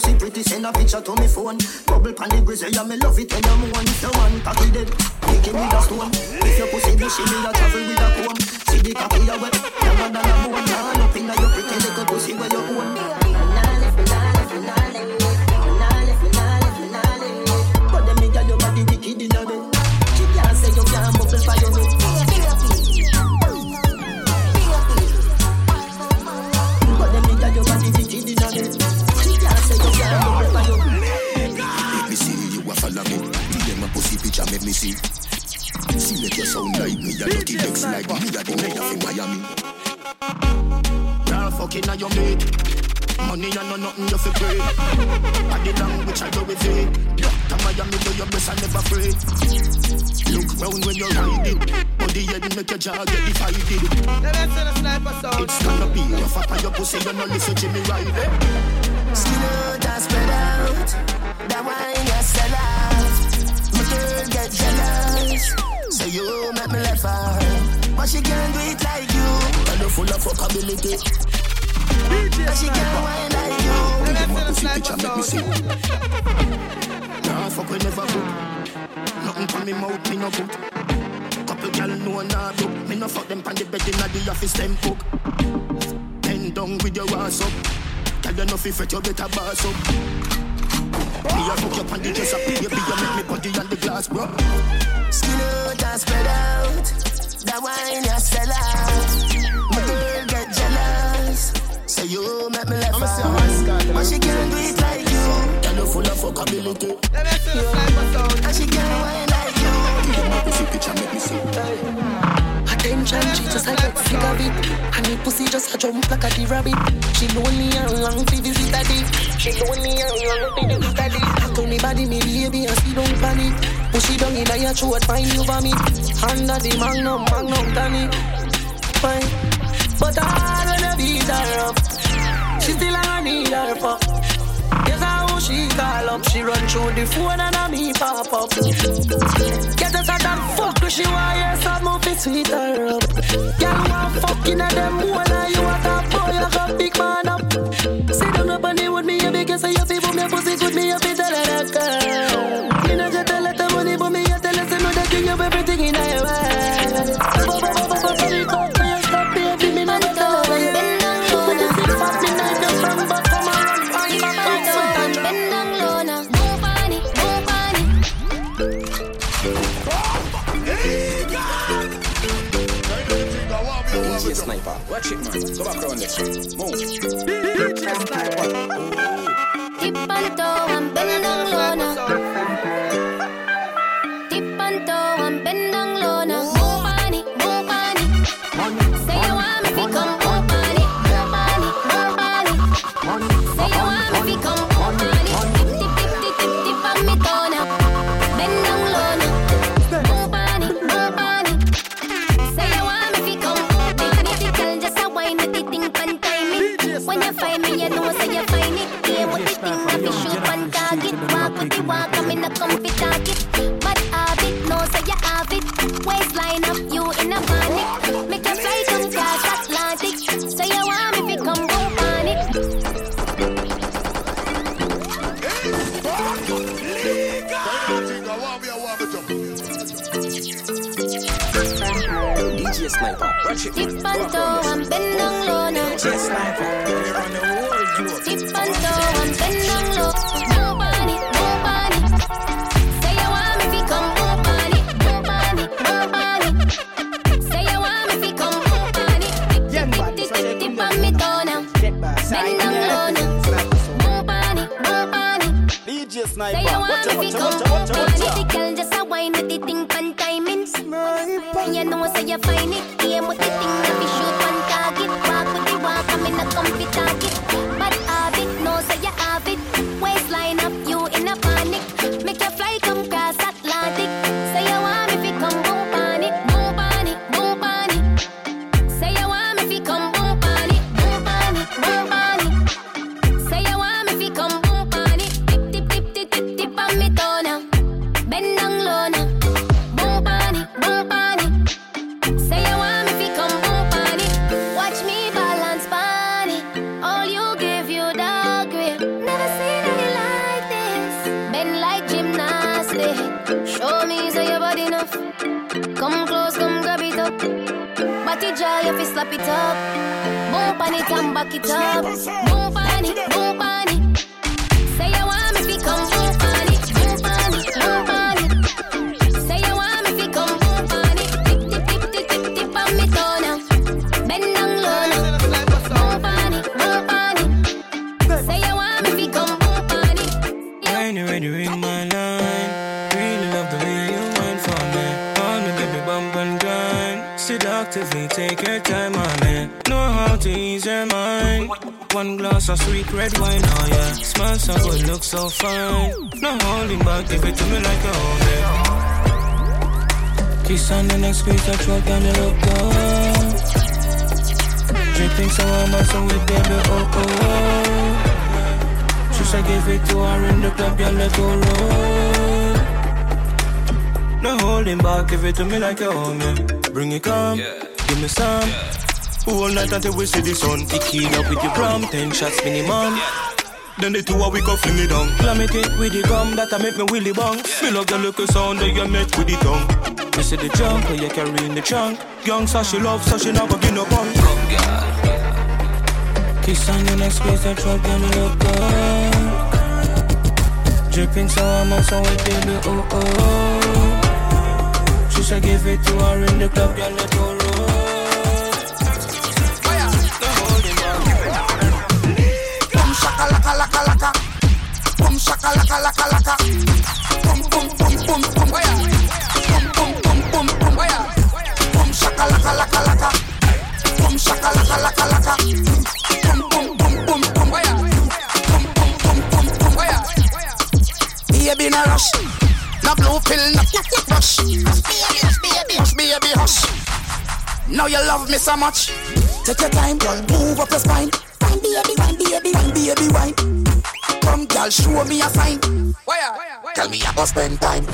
pussy pretty, send a picture to me phone. Bubble pan the grizzly, yeah, me love it when you moan. If your man cocky dead, kick him with a stone. If your pussy bushy, me a travel with a comb. See the cocky you wet, younger than a bone. Turn up inna your pretty little pussy where you own.
Pussy picture make me see. See make you sound like me, a dirty legs like me, a the mayor from Miami. Girl fucking on your mate. Money and no nothing you fi pray. Body language I go with it. Doctor Miami do your best and never afraid. Look round when you're riding. Body head make your jaw get divided. It's gonna be rough up on your pussy, you no listen to me right
Skin out and spread out. That wine get jealous. Say you make me left her, uh. but she can't do it like you.
And you full of fuckability.
But she can't wine like you.
DM a pussy picture make me see. Nah, fuck we never go. Nothing from me mouth, me no good. Couple gal know nah do. Me no fuck them pon the bed inna the office them cook. Bend down with your ass up. Tell you no fi fret, you better boss up. Me a fuck you pon the dresser, baby, you make me body on the glass, bro.
Skin out and spread out. That wine you sell out. My girl get jealous. Say you make me left her, but she can't do it like you.
Tell you full of fuckability.
And she can't wine like you.
DM a pussy picture make me see.
Attention, she just a get sick of it And the pussy just a jump like a the rabbit. She lonely and long visit a dick She lonely and long a dick I told me body me baby and she don't panic. Push it down in your throat, find you vomit. Under the magnum, magnum tonic Fine. But I wanna beat her up She still a need her fuck she call up She run through the phone and a me pop up. Get us out and fuck She hear some of it sweet her up. Girl want fucking at them One of you a top boy You got big man up. Sit down up on the wood Me a big So you feel me pussy good Me a fit tell her that girl. Me not just tell her the money But me a tell her Say no that give you everything in your world
Sniper. Watch it, man. Go back around this. Move.
Tip on toe and bend down low now. Just
like that.
Tip and toe and bend down low. Move on it, move on it. Say you want me fi come move on it, move on it, move on it. Say you want me fi come move on it. Tip, tip, tip, tip, tip on me toe now. Bend down low now. Move on it, move on it.
DJ
Say
Sniper.
you want me fi come move on it. The girl just a wine with the thing pan timing. You know say you find
squeeze, I throat and you look good. Dripping so I'm so with baby, oh, oh oh. She said give it to her in the club, yeah, let go roll. No holding back, give it to me like you own me. Bring it come, give me some. All night until we see the sun. Kicking up with your prom, ten shots minimum. Then the two of we go fling it down. Plummet it with the gum that I make me willy bong. Me love the little sound that you make with the tongue. You see the junk that you carry in the trunk. Young so she love, so she never give no punk. Come, girl. Kiss on the next place, that truck and look good. Dripping so I'm on so wet, baby, oh oh. She said give it to her in the club, girl, let go roll.
Laka laka laka. Boom shaka laka laka laka. Boom boom boom boom boom. Boom Shaka laka laka laka. Boom boom boom boom boom. Boom boom boom boom boom. Baby no rush. No blue pill, no rush. Baby, hush baby, hush. Now you love me so much. Take your time, girl. Move up your spine. Wine, baby, wine, baby, wine, baby, wine. Come, girl, show me a sign. Tell me you go spend time.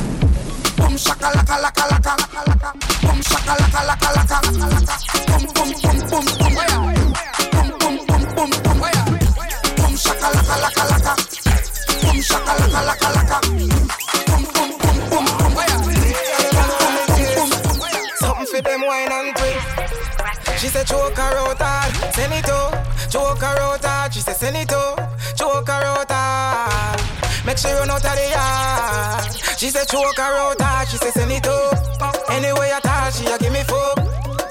Something for them wine and twist. She said choke send it. Choke she said send it out. Choke sure run out of the yard. She said choke out hard, she said send it out. Anyway I touch, she a give me fuck.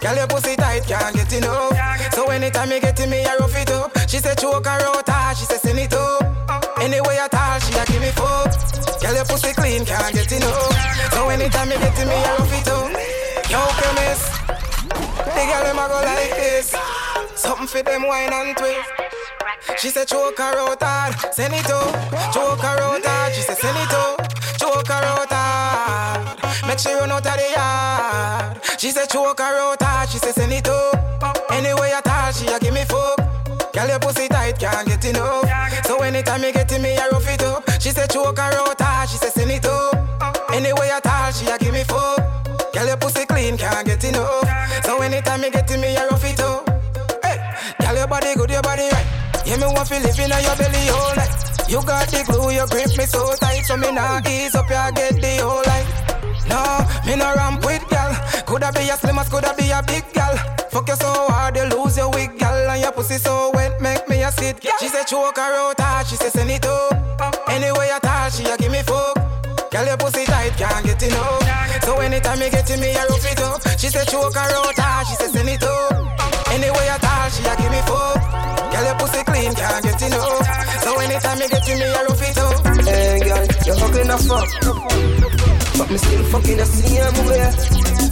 Girl your pussy tight, can't get enough. So anytime you get to me, I rough it up. She said choke out hard, she said send it up. Anyway I touch, she a give me fuck. Girl your pussy clean, can't get enough. So anytime you get to me, I rough it up. Yo, chemist. The girl them a go like this. Something for them wine and twist. She said choke her out send it up. Choke her out she said send it up. Choke her out hard, make sure run out of the yard. She said choke her out hard, she said send it up. Anyway I touch, she a give me fuck. Girl your pussy tight, can't get enough. So anytime you get to me, I rough it up. She said choke her out hard, she said send it up. Anyway I touch, she a give me fuck. Girl your pussy clean, can't get enough. So anytime you get to me, I rough it up. Hey, girl your body good, your body right. Yeah, me want to live in your belly all night. You got the glue, you grip me so tight, so me nah ease up, you get the whole life. No, me no ramp with gal. Coulda be a slim as coulda be a big gal. Fuck you so hard, you lose your wig, gal, and your pussy so wet, make me a sit. She said choke her out, hard, she said send it up. Anyway I touch, she a give me fuck. Girl, your pussy tight, can't get enough. So anytime you get to me, I rough it up. She said choke her out, hard, she said send it up. Anyway I touch, she a give me fuck. Girl, your pussy clean, can't get enough. So anytime you get to me, I rough it up.
Hey girl, you're fucking a fuck. But me still fucking the same way.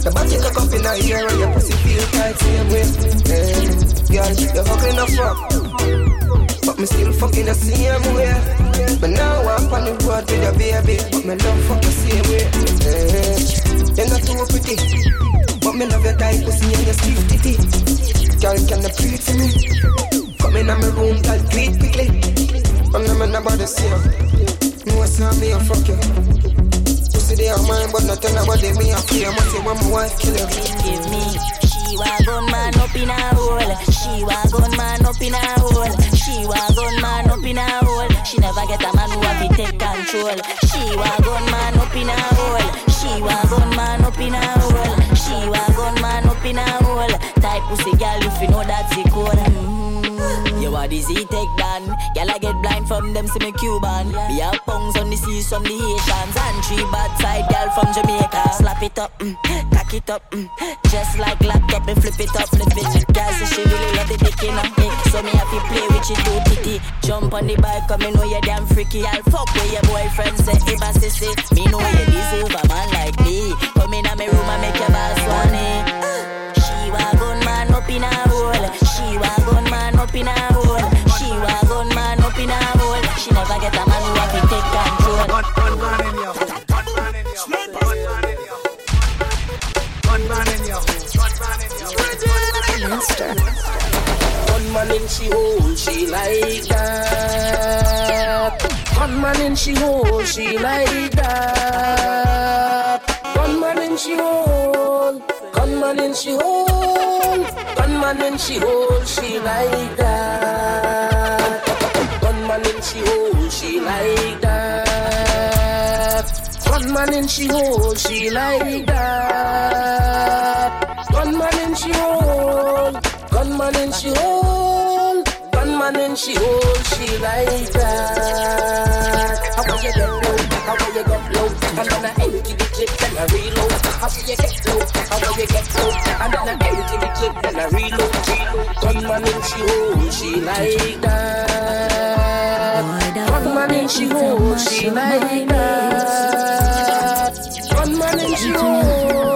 The body cock up in the ear and your pussy feel tight same way. Hey, girl, you're fucking a fuck. But me still fucking the same way. But now I'm on the road with your baby. But me love fuck the same way. Hey, you're not too pretty. But me love your tight pussy and your stiff titty. Girl, can you breathe for me? Come in my room, girl, it quickly. I'm not nobody see you. No, it's not me, I fuck you. Pussy they are mine, but not tell nobody me I fear. Must say when my wife kill you.
Give me. She wa gun man up in a hole. She wa gun man up in a hole. She wa gun man up in a hole. She never get a man who have to take control. She wa gun man up in a hole. She wa gun man up in a hole. She wa gun man up in a hole. Type pussy girl if you know that's the code. Mm. You are the Z-Tech Dan? Girl I get blind from them see me Cuban. Me have pungs on the seas from the Haitians. And three bad side girl from Jamaica. Slap it up, mm, cock it up mm, Just like laptop and flip it up, flip it. Girl say she really love the dick in her So me have to play with you too titty. Jump on the bike come me know you damn freaky. I'll fuck with your boyfriend say if I sissy. Me know you deserve a man like me. Come in a me room and make your boss one. Hole.
One man in
she hole, she like that. One man in she hole, she like that. One man in she hole, man in she hole, man in she hole, she like that. One man in she hole, she like that. One man in she hole, she like that. One man in she hole, one man in she hole, one man in she hole, she like that. How will you get low? How will you get low? And then I empty the clip and I reload. How will you get low? How will you get low? And then I empty the clip and I reload. One man in she hole, she like that. One man in she hole, she like that. One man in she hole,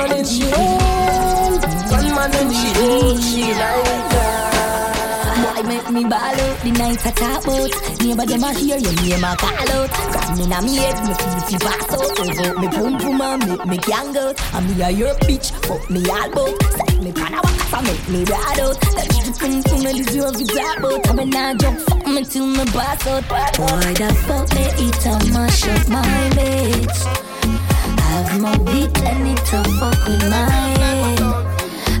man in she hole, one man in she hole, she like that.
Boy make me ball out. The night I talk about. Neighbor them a hear your name a call out. Got me na me head, me feel fi pass out. Over me pum pum and make me gang out. And me a your bitch, fuck me all bout Set me pan a wax and make me ride out. That little pum pum and this you fi talk about. And when I jump, fuck me till me pass out. Boy that fuck me eat and mash up my bitch I have my beat and it to fuck with mine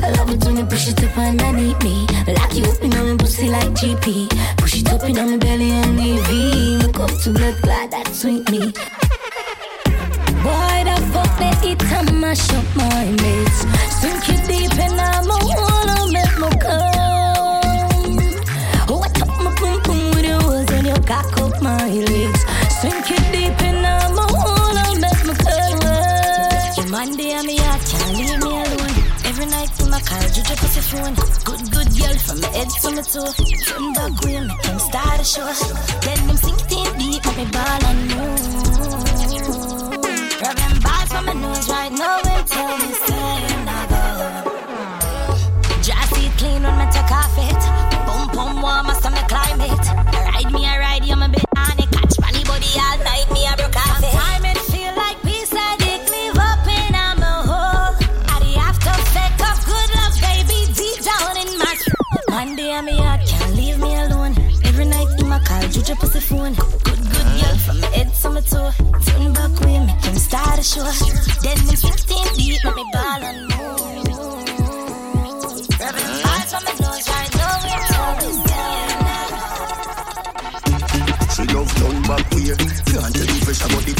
I love it when you push it up underneath me. Lock you up in my pussy like GP. Push it up in my belly and EV. Make up to blood clot that sweet me. Boy, the fuck they eat and mash up my mates. Sink it deep and I'm a wanna make me come. Oh, I top my pum pum with your words and you cock up my legs. My car, you just pussy phone. Good, good girl from my head to my toe. Turn back way, make him start a show. Let them sink it deep, make me ball and move. Rubbing balls from my nose right now and tell me say now go. Dry seat clean when me take off it. Boom boom warm as me climate. Ride me a ride, you pussy phone. Good, good girl from my head to my toe. Turn back way, make him start a show. Then them 16 deep, make me ball and move. Rubbing balls from my nose right now, it's always
She love down back way. Can't tell the fresh about the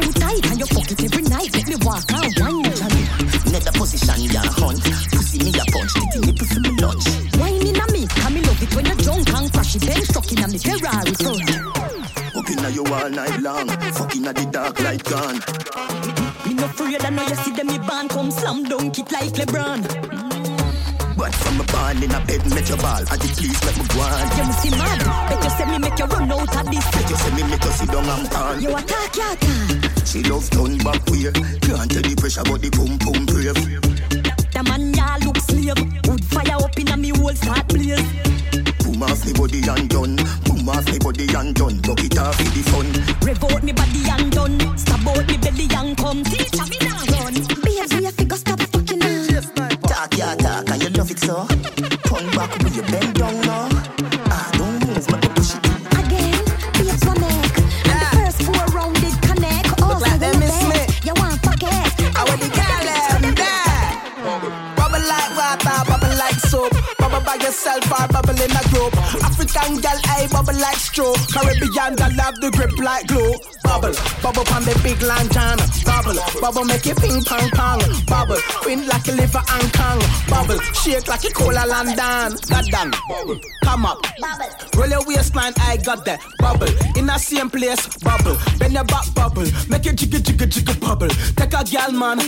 too tight. And you fuck it every night. Let me walk out wine.
Nether position, ya hunt. Pussy me a punch, titty nipple for me lunch.
Wine in a me, come me love it when you're drunk and crash it. Then stuck in a me Ferrari front.
Up inna you all night long, fucking at the dark light gone.
Me no afraid, I know you see them me band come slam dunk it like LeBron.
But from a band in a bed, make your ball, at the please let me go on.
You must see mad, bet you say me make you run out of this.
Bet you say me make you sit down and pan.
You attack, you attack.
She love turn back way, can't tell the pressure but the pum pum brave.
The man ya look slave, wood fire up in a me whole start blaze.
Boom off me body and done, boom off me body and done. Buck it off for the fun.
Revolt me body and done, stab out me belly and come. Teacher me now run. Babes, we have to go stop fucking now.
Talk ya talk and you love it so.
African girl, I bubble like stroke. Caribbean girl have the grip like glue. Bubble, bubble on the big lantern. Bubble, bubble make it ping pong pong. Bubble, print like a liver and kong. Bubble, shake like a cola London. Goddamn, bubble, come up. Bubble, roll your waistline, I got that. Bubble, in the same place. Bubble, bend your back bubble. Make it jiggle jiggle jiggle bubble. Take a gal man.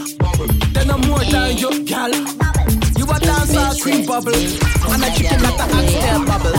Then no more than you, gal. You a dancer, queen bubble. And a chicken at the oxtail bubble.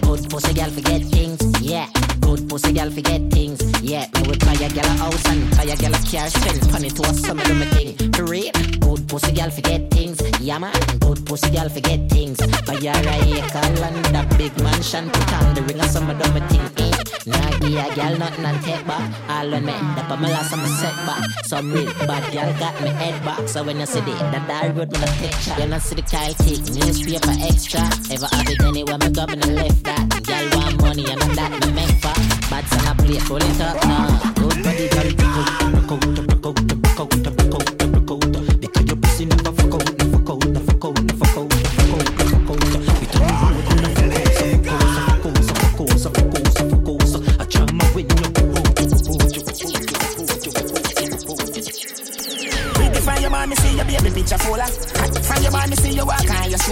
Good pussy girl forget things, yeah. Good pussy girl forget things, yeah. Me would buy a girl a house and buy a girl a car, spend money to a summer do me thing. For good pussy girl forget things, yeah man. Good pussy girl forget things. Buy her a acre and a big mansion, put on the ring of summer do me thing. Eh. Nah, give a girl nothing and take back. All on me, that on my last I'm set back. Some real bad girl got me head back. So when you see the that dark road, me not take shot. You not see the Kyle kick, newspaper extra. Ever have it anywhere me go, me no left that. Girl want money and I'm that me make for. Bad son a play, pull it up now. Good body, girl, broke out, broke out,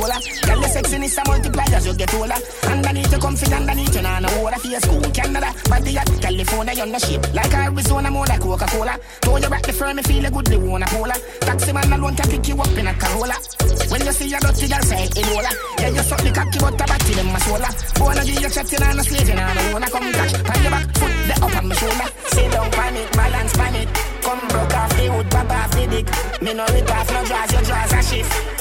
your
shoulder. Girl, your sexiness a as you get older. Underneath you comfy, underneath you nah no water for your school. Canada, body at California, you're no shape. Like Arizona, more like Coca-Cola. Throw you back the firm, me feel a good, they wanna polar. Taxi man alone can pick you up in a Corolla. When you see a dirty girl, say Ebola. Yeah, you suck the cocky, but the batty, them a solar. Wanna give you chatting and a slaving, and I wanna come catch. Pan your back, foot the up on my shoulder. Sit down, pan it, balance, pan it. Come broke off the wood, pop off the dick. Me no rip off no draws, your draws a shift.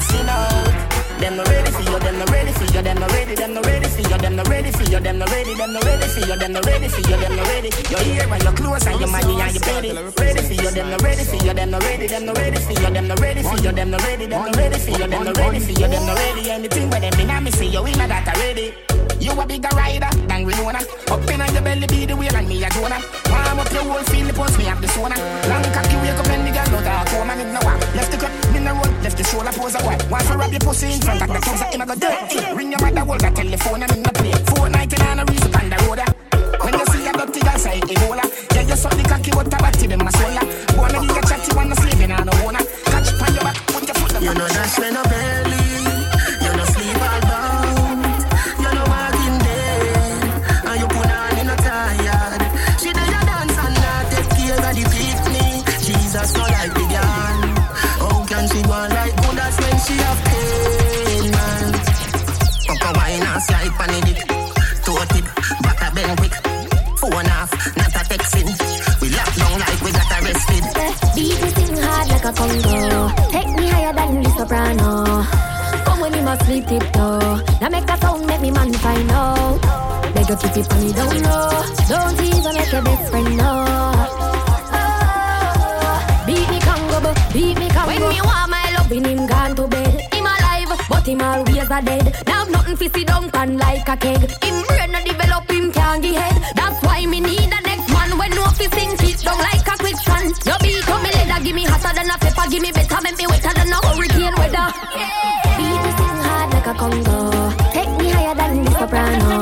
Now see no. Them no ready for you, them no ready for you, them no ready, them no ready for you, them no ready for you, them no ready, them no ready for you, them no ready for you, them no ready. Your ear and your clothes and your money and your belly. Ready for you, them no ready for you, them no ready, them no ready for you, them no ready for you, them no ready, them no ready for you, them no ready for you, them no ready. Anything where them in me see you in that already. You a bigger rider than Winona. Up in on your belly be the wheel and me a Jonah. Warm up your whole feel the pulse me have the sauna. Long cocky wake up and the girl no talk home and no walk. Left the cut, me no roll, left the shoulder pose a what. Want to rub your pussy in front of the thumbs up, him a go dirty. Ring your mother, hold the telephone and in the play. Four a reason on the road. When you see a dirty girl say Ebola, yeah you suck the cocky but a batty them a. Wanna you chatty, wanna sleep in on owner. Catch pan your back, put your foot.
You know dash when no and slide pan the dick, toe tip, back a bend quick, phone off, not a texting. We lock down like we got arrested.
Beat me sing hard like a Congo. Take me higher than the soprano. Come when you must sleep tiptoe. Now make a sound, make me man find out. Beg you keep it on me down low. Don't even make your best friend know. Oh, beat me Congo, but beat me Congo. When me want my love in him gone to bed. Him alive, but him always is a dead. Now have nothing fi sit down pan like a keg. Him brain a develop him can't get head. That's why me need a next man when no fi sink it down like a quicksand. Your beat on me leather, give me hotter than a pepper, give me better, make me wetter than a hurricane weather. Beat me sing hard like a Congo. Take me higher than the soprano.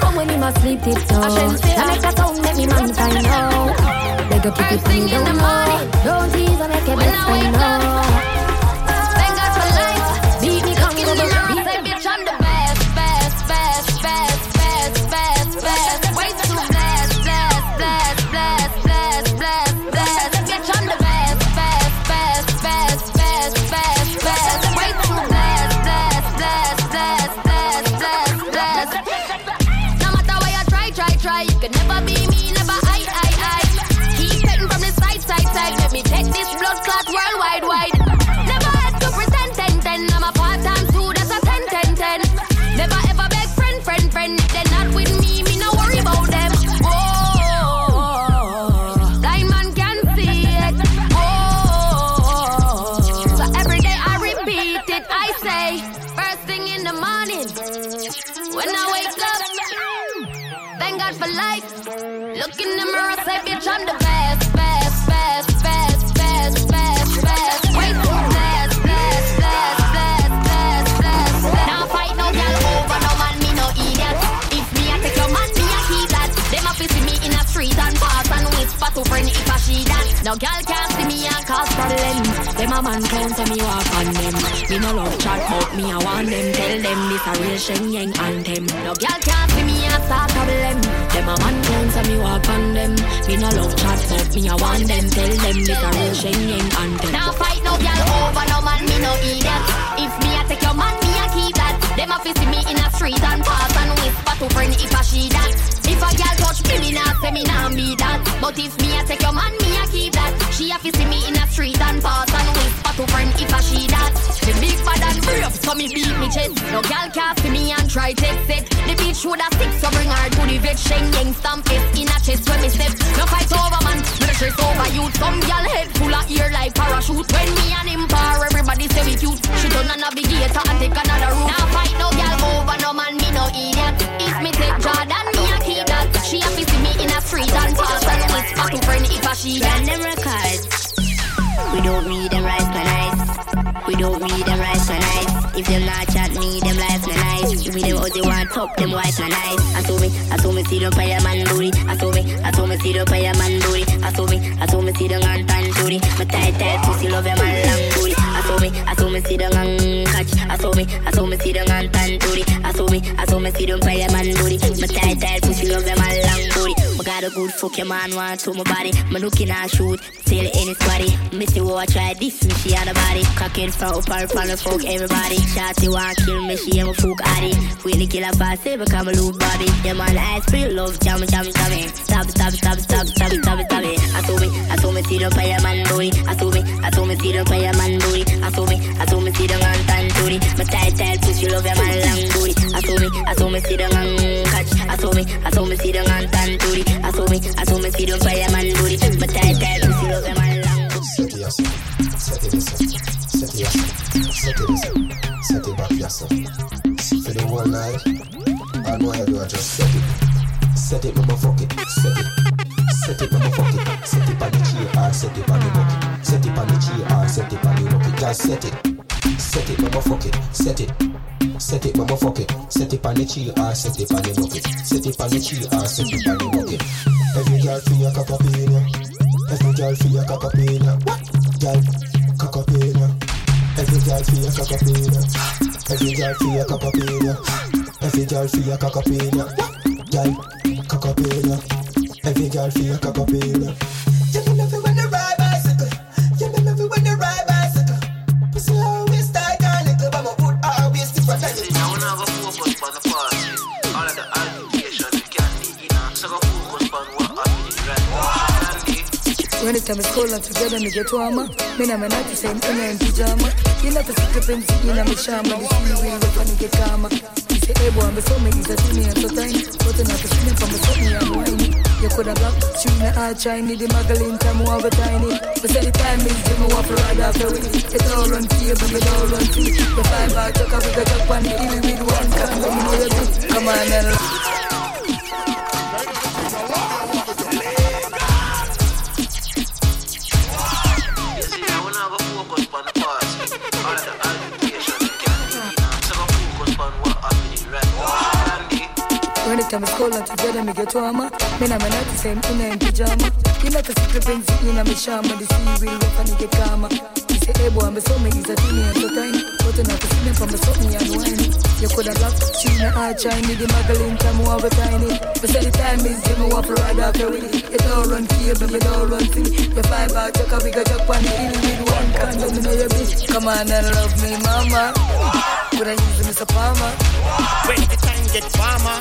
Come when you must sleep tiptoe. I make a sound, make me man find out. Beg you keep it down low. Don't
cause problem. Them a man clown so me walk on them. Me no love chat but me I want them. Tell them this a real Shen anthem. No girl can't see me and start problem. Them a man clown so me walk on them. Me no love chat but me I want them. Tell them this a real Shen anthem. Now fight no girl over no man, me no idiot. If me I take your man, me I keep that. Them a fi see me in a street and pass and whisper to friend if I she that. If a girl touch me, me nah say me nah be that. But if me I take your man, me I keep that. She a fi see me in a street and pass and whisper to friend if I she that. The big bad and brave, so me beat me chest. No girl can't see me and try text it. The bitch woulda stick, so bring her to the vet. Sheng Yang stamp it in a chest when me step. No fight over man, no stress over you. Some girl head full of ear like parachute. When me and him par, everybody say we cute. She turn a navigator and take another route. Now fight no girl over no man, me no idiot. If me take Jordan, She fi see me in a street and pass and whisper to friend if I she that.
them records. We don't read them rights no nice. We don't read them rights no nice. If them not chat me, them life no nice. We them how they want top, them white no nice. I saw me, I saw me see them pay a man booty. I saw me, I saw me see them pay a man booty. I saw me, I saw me see them on tan booty. My tight tight pussy love them man long saw me, I saw me see them on catch. I saw me, I saw me see them on tan booty. I saw me, I saw me pay a man booty. My tight tight pussy love them man long booty. I got a good fuck your man want to my body. Me looking at shoot, tell any squaddy. Missy watch try this, me she on the body. Cocking from up and from the fuck everybody. Shotty want kill me, she am a fuck addy. Really kill a fast, say become a loose body. Yeah man, I spirit love, jam jam jam. Stop stop stop stop stop stop stop. I saw me, I saw me them fire man booty. I saw me, I saw me them fire man booty. I saw me, I saw me see them on tan booty. My tight tight pussy love your man long booty. I saw me, I saw me see them on catch. I saw me, I saw me see them on tan booty. I saw me, I saw me see them fire man booty. My tight tight pussy love your man long booty.
Set it yourself. Set it yourself. Set it yourself. Set it yourself. Set it back yourself. For the whole night, I know I do I just set it. Set it, mama fuck it. Set it. Set it, mama fuck it. Set it on the chair set it Just set it. Set it, mama fuck it. Set it. Set it, mama fuck it. Set it on the chair ah, or set it on the bucket. Set it on the chair ah, or set it on the bucket. Every girl feel your cock up in ya. Every girl feel your cock up in ya. What? Girl, cock up in ya. Every girl feel your cock up in ya. Every girl feel your cock up in ya. Every girl feel your cock up in ya. What? Girl, cock up in ya. Every girl feel your cock up in When
the
time is cold and together me get warmer Me na me not the same in in pyjama You know the fence in a me shama The sea will wait when it get calmer You say hey boy me so me is a see me and so tiny But you not see me from me so me I'm whiny You coulda block, she in the hard shiny, the muggling time over tiny. But say the time is the me want to ride after with it. It all run fear, but it all run free. The five bar chuck up, we got up on the hill with one can, but you know you do. Come on and When time is cold and together me get warmer. Me na night the same in a pyjama. You know the secret it in a me shama. The sea will rough and it get calmer. You say hey boy me so me is a and so tiny. But you not to see me from me something and whiny. You coulda block, she in a hard shiny The muggling time over tiny. But say the time is the me want to ride after with it It all run but me don't run free You find out chuck a bigger chuck on the hill with one can But me know you bitch Come on and love me mama. Coulda use me so palmer.
When the time get warmer,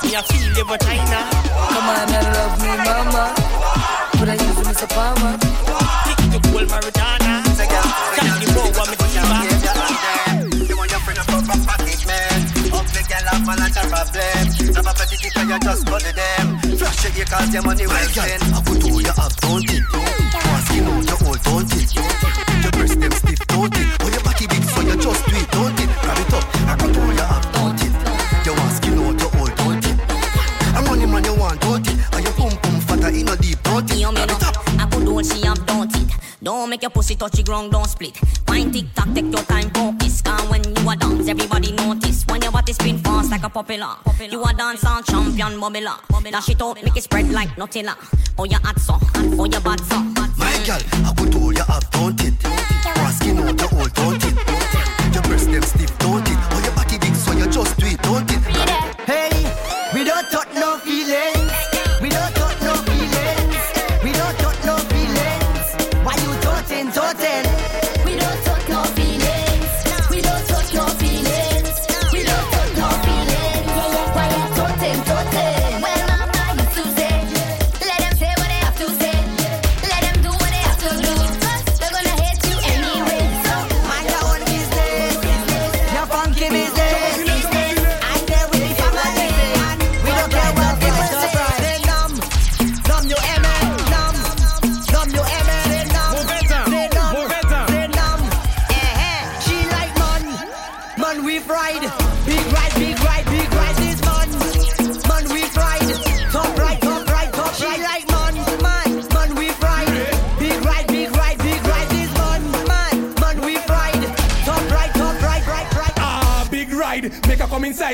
me a feel the vagina.
Come on and love me, mama. Could I use me some palmer?
Pick the whole marijuana. Tell the boy what me diva.
You want your friend to fuck up pocket, man. Ugly girl have a lot of problem. Some of the ticket you just go to them. Flash your ear cause your money well spent. I put all your up, don't it? Once you know you're old, don't it? Your breast them stiff, don't it? Oh, your body big so you just do it, don't it? Grab it up, I put all
she have don't it. Don't make your pussy touch the ground, don't split. Wine tick tock, take your time, focus. Cause when you are dance, everybody notice. When your body spin fast like a popular. You are dance on champion, bubbler. Dash it out, make it spread like Nutella. Oh, you hot so, oh, you bad so.
My girl, I put all your don't it? Your skin out, you're old, it? Your breast them stiff, it? Oh, your body big, so you just do it, don't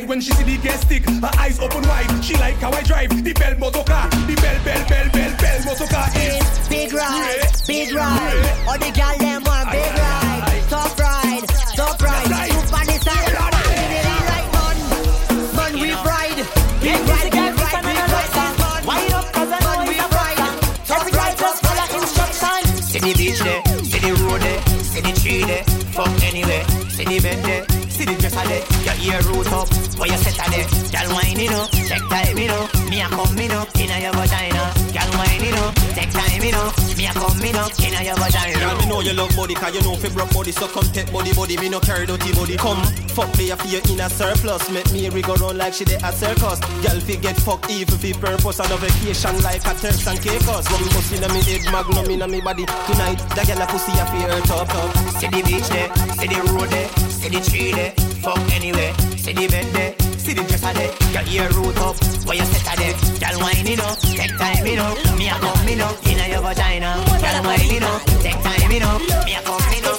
her when she see the gas stick. Her eyes open wide. She like how I drive. The bell motorcar. The bell, bell, bell, bell, bell motorcar is
Big ride, big ride. All the gal them want big ride, top ride, top ride. Soup on the side, like man, man we ride. Big ride, big ride, big ride.
Wind up, I know
Man we ride, top ride,
just follow instruction.
See the beach there, see the road there, see the tree there, fuck anywhere, see the bed there, see the dresser there, your root up, where you set there, girl wine you know, take time you know, me a come you know, inna your vagina, girl wine you know, take time you know, me a come you know, inna your vagina.
Girl, me know you love body, cause you know fi broke body, so come take body, body, me no carry dirty body. Come, fuck me, I feel you in surplus, make me go round like she dey a circus. Girl, fi get fucked even fi purpose, on a vacation like a Turks and Caicos. One pussy inna me head, magnum inna me body. Tonight, that girl a pussy a fi hurt up, up.
See the beach there, see the road there, see the tree there, fuck anywhere, see the bed there, see the dresser there, your ear root up, where you set there, girl wine know, take time you know, me a come you know, inna your vagina, girl you know, take time you know, me a come your.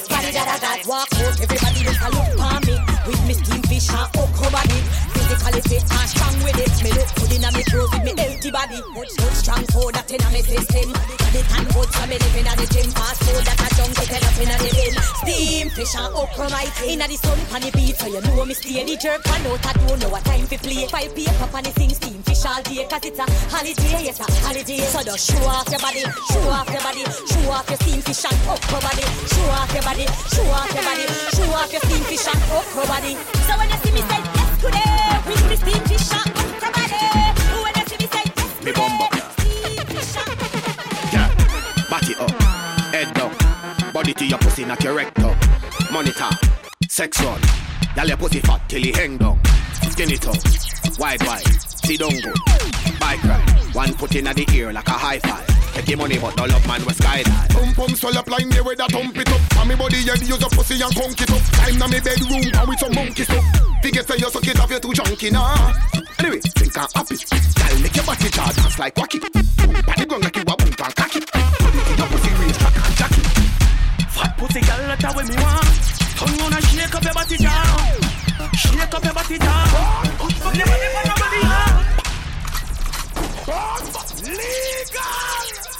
Walk out, everybody just a look for me. With me steam fish and okra body Physically fit and strong with it. Me look good inna me clothes with me healthy body. Good, good strong food that inna me system. Body tan good so me live inna the gym. Fast food that a junk it up inna the bin. Steam fish and okra my Inna the sun pan the beat so you know me stay The jerk. One out I don't know what time fi play. File paper pan the sing steam fish all day. Cause it's a holiday, yes a holiday. So just show off your body, show off your body Show off your steam fish and okra body. Show off your body, show off your body Show off your steam fish and okra body. So when you see me say yes today
to your pussy not your rectum. Monitor, sex run, y'all your pussy fat till he hang down. Skin it up, wide wide, see don't go.
bike ride. One foot in the ear like a high five. Take your money, but no love man was skydive.
Pum pum swell up line there with that thump it up. And me body head use a pussy and conk it up. Time na me bedroom and with some monkey stuff. Figure say you suck it off, you're too junky nah.
Anyway, think I'm happy. Girl, make your body jar dance like wacky. Boom, the ground like you a boom and cocky. Put it in your pussy range, track and jacky.
Fat pussy girl, that's how we me want. Tongue on and shake up your body down. Shake up your body down. Never, never, nobody, huh? Come legal!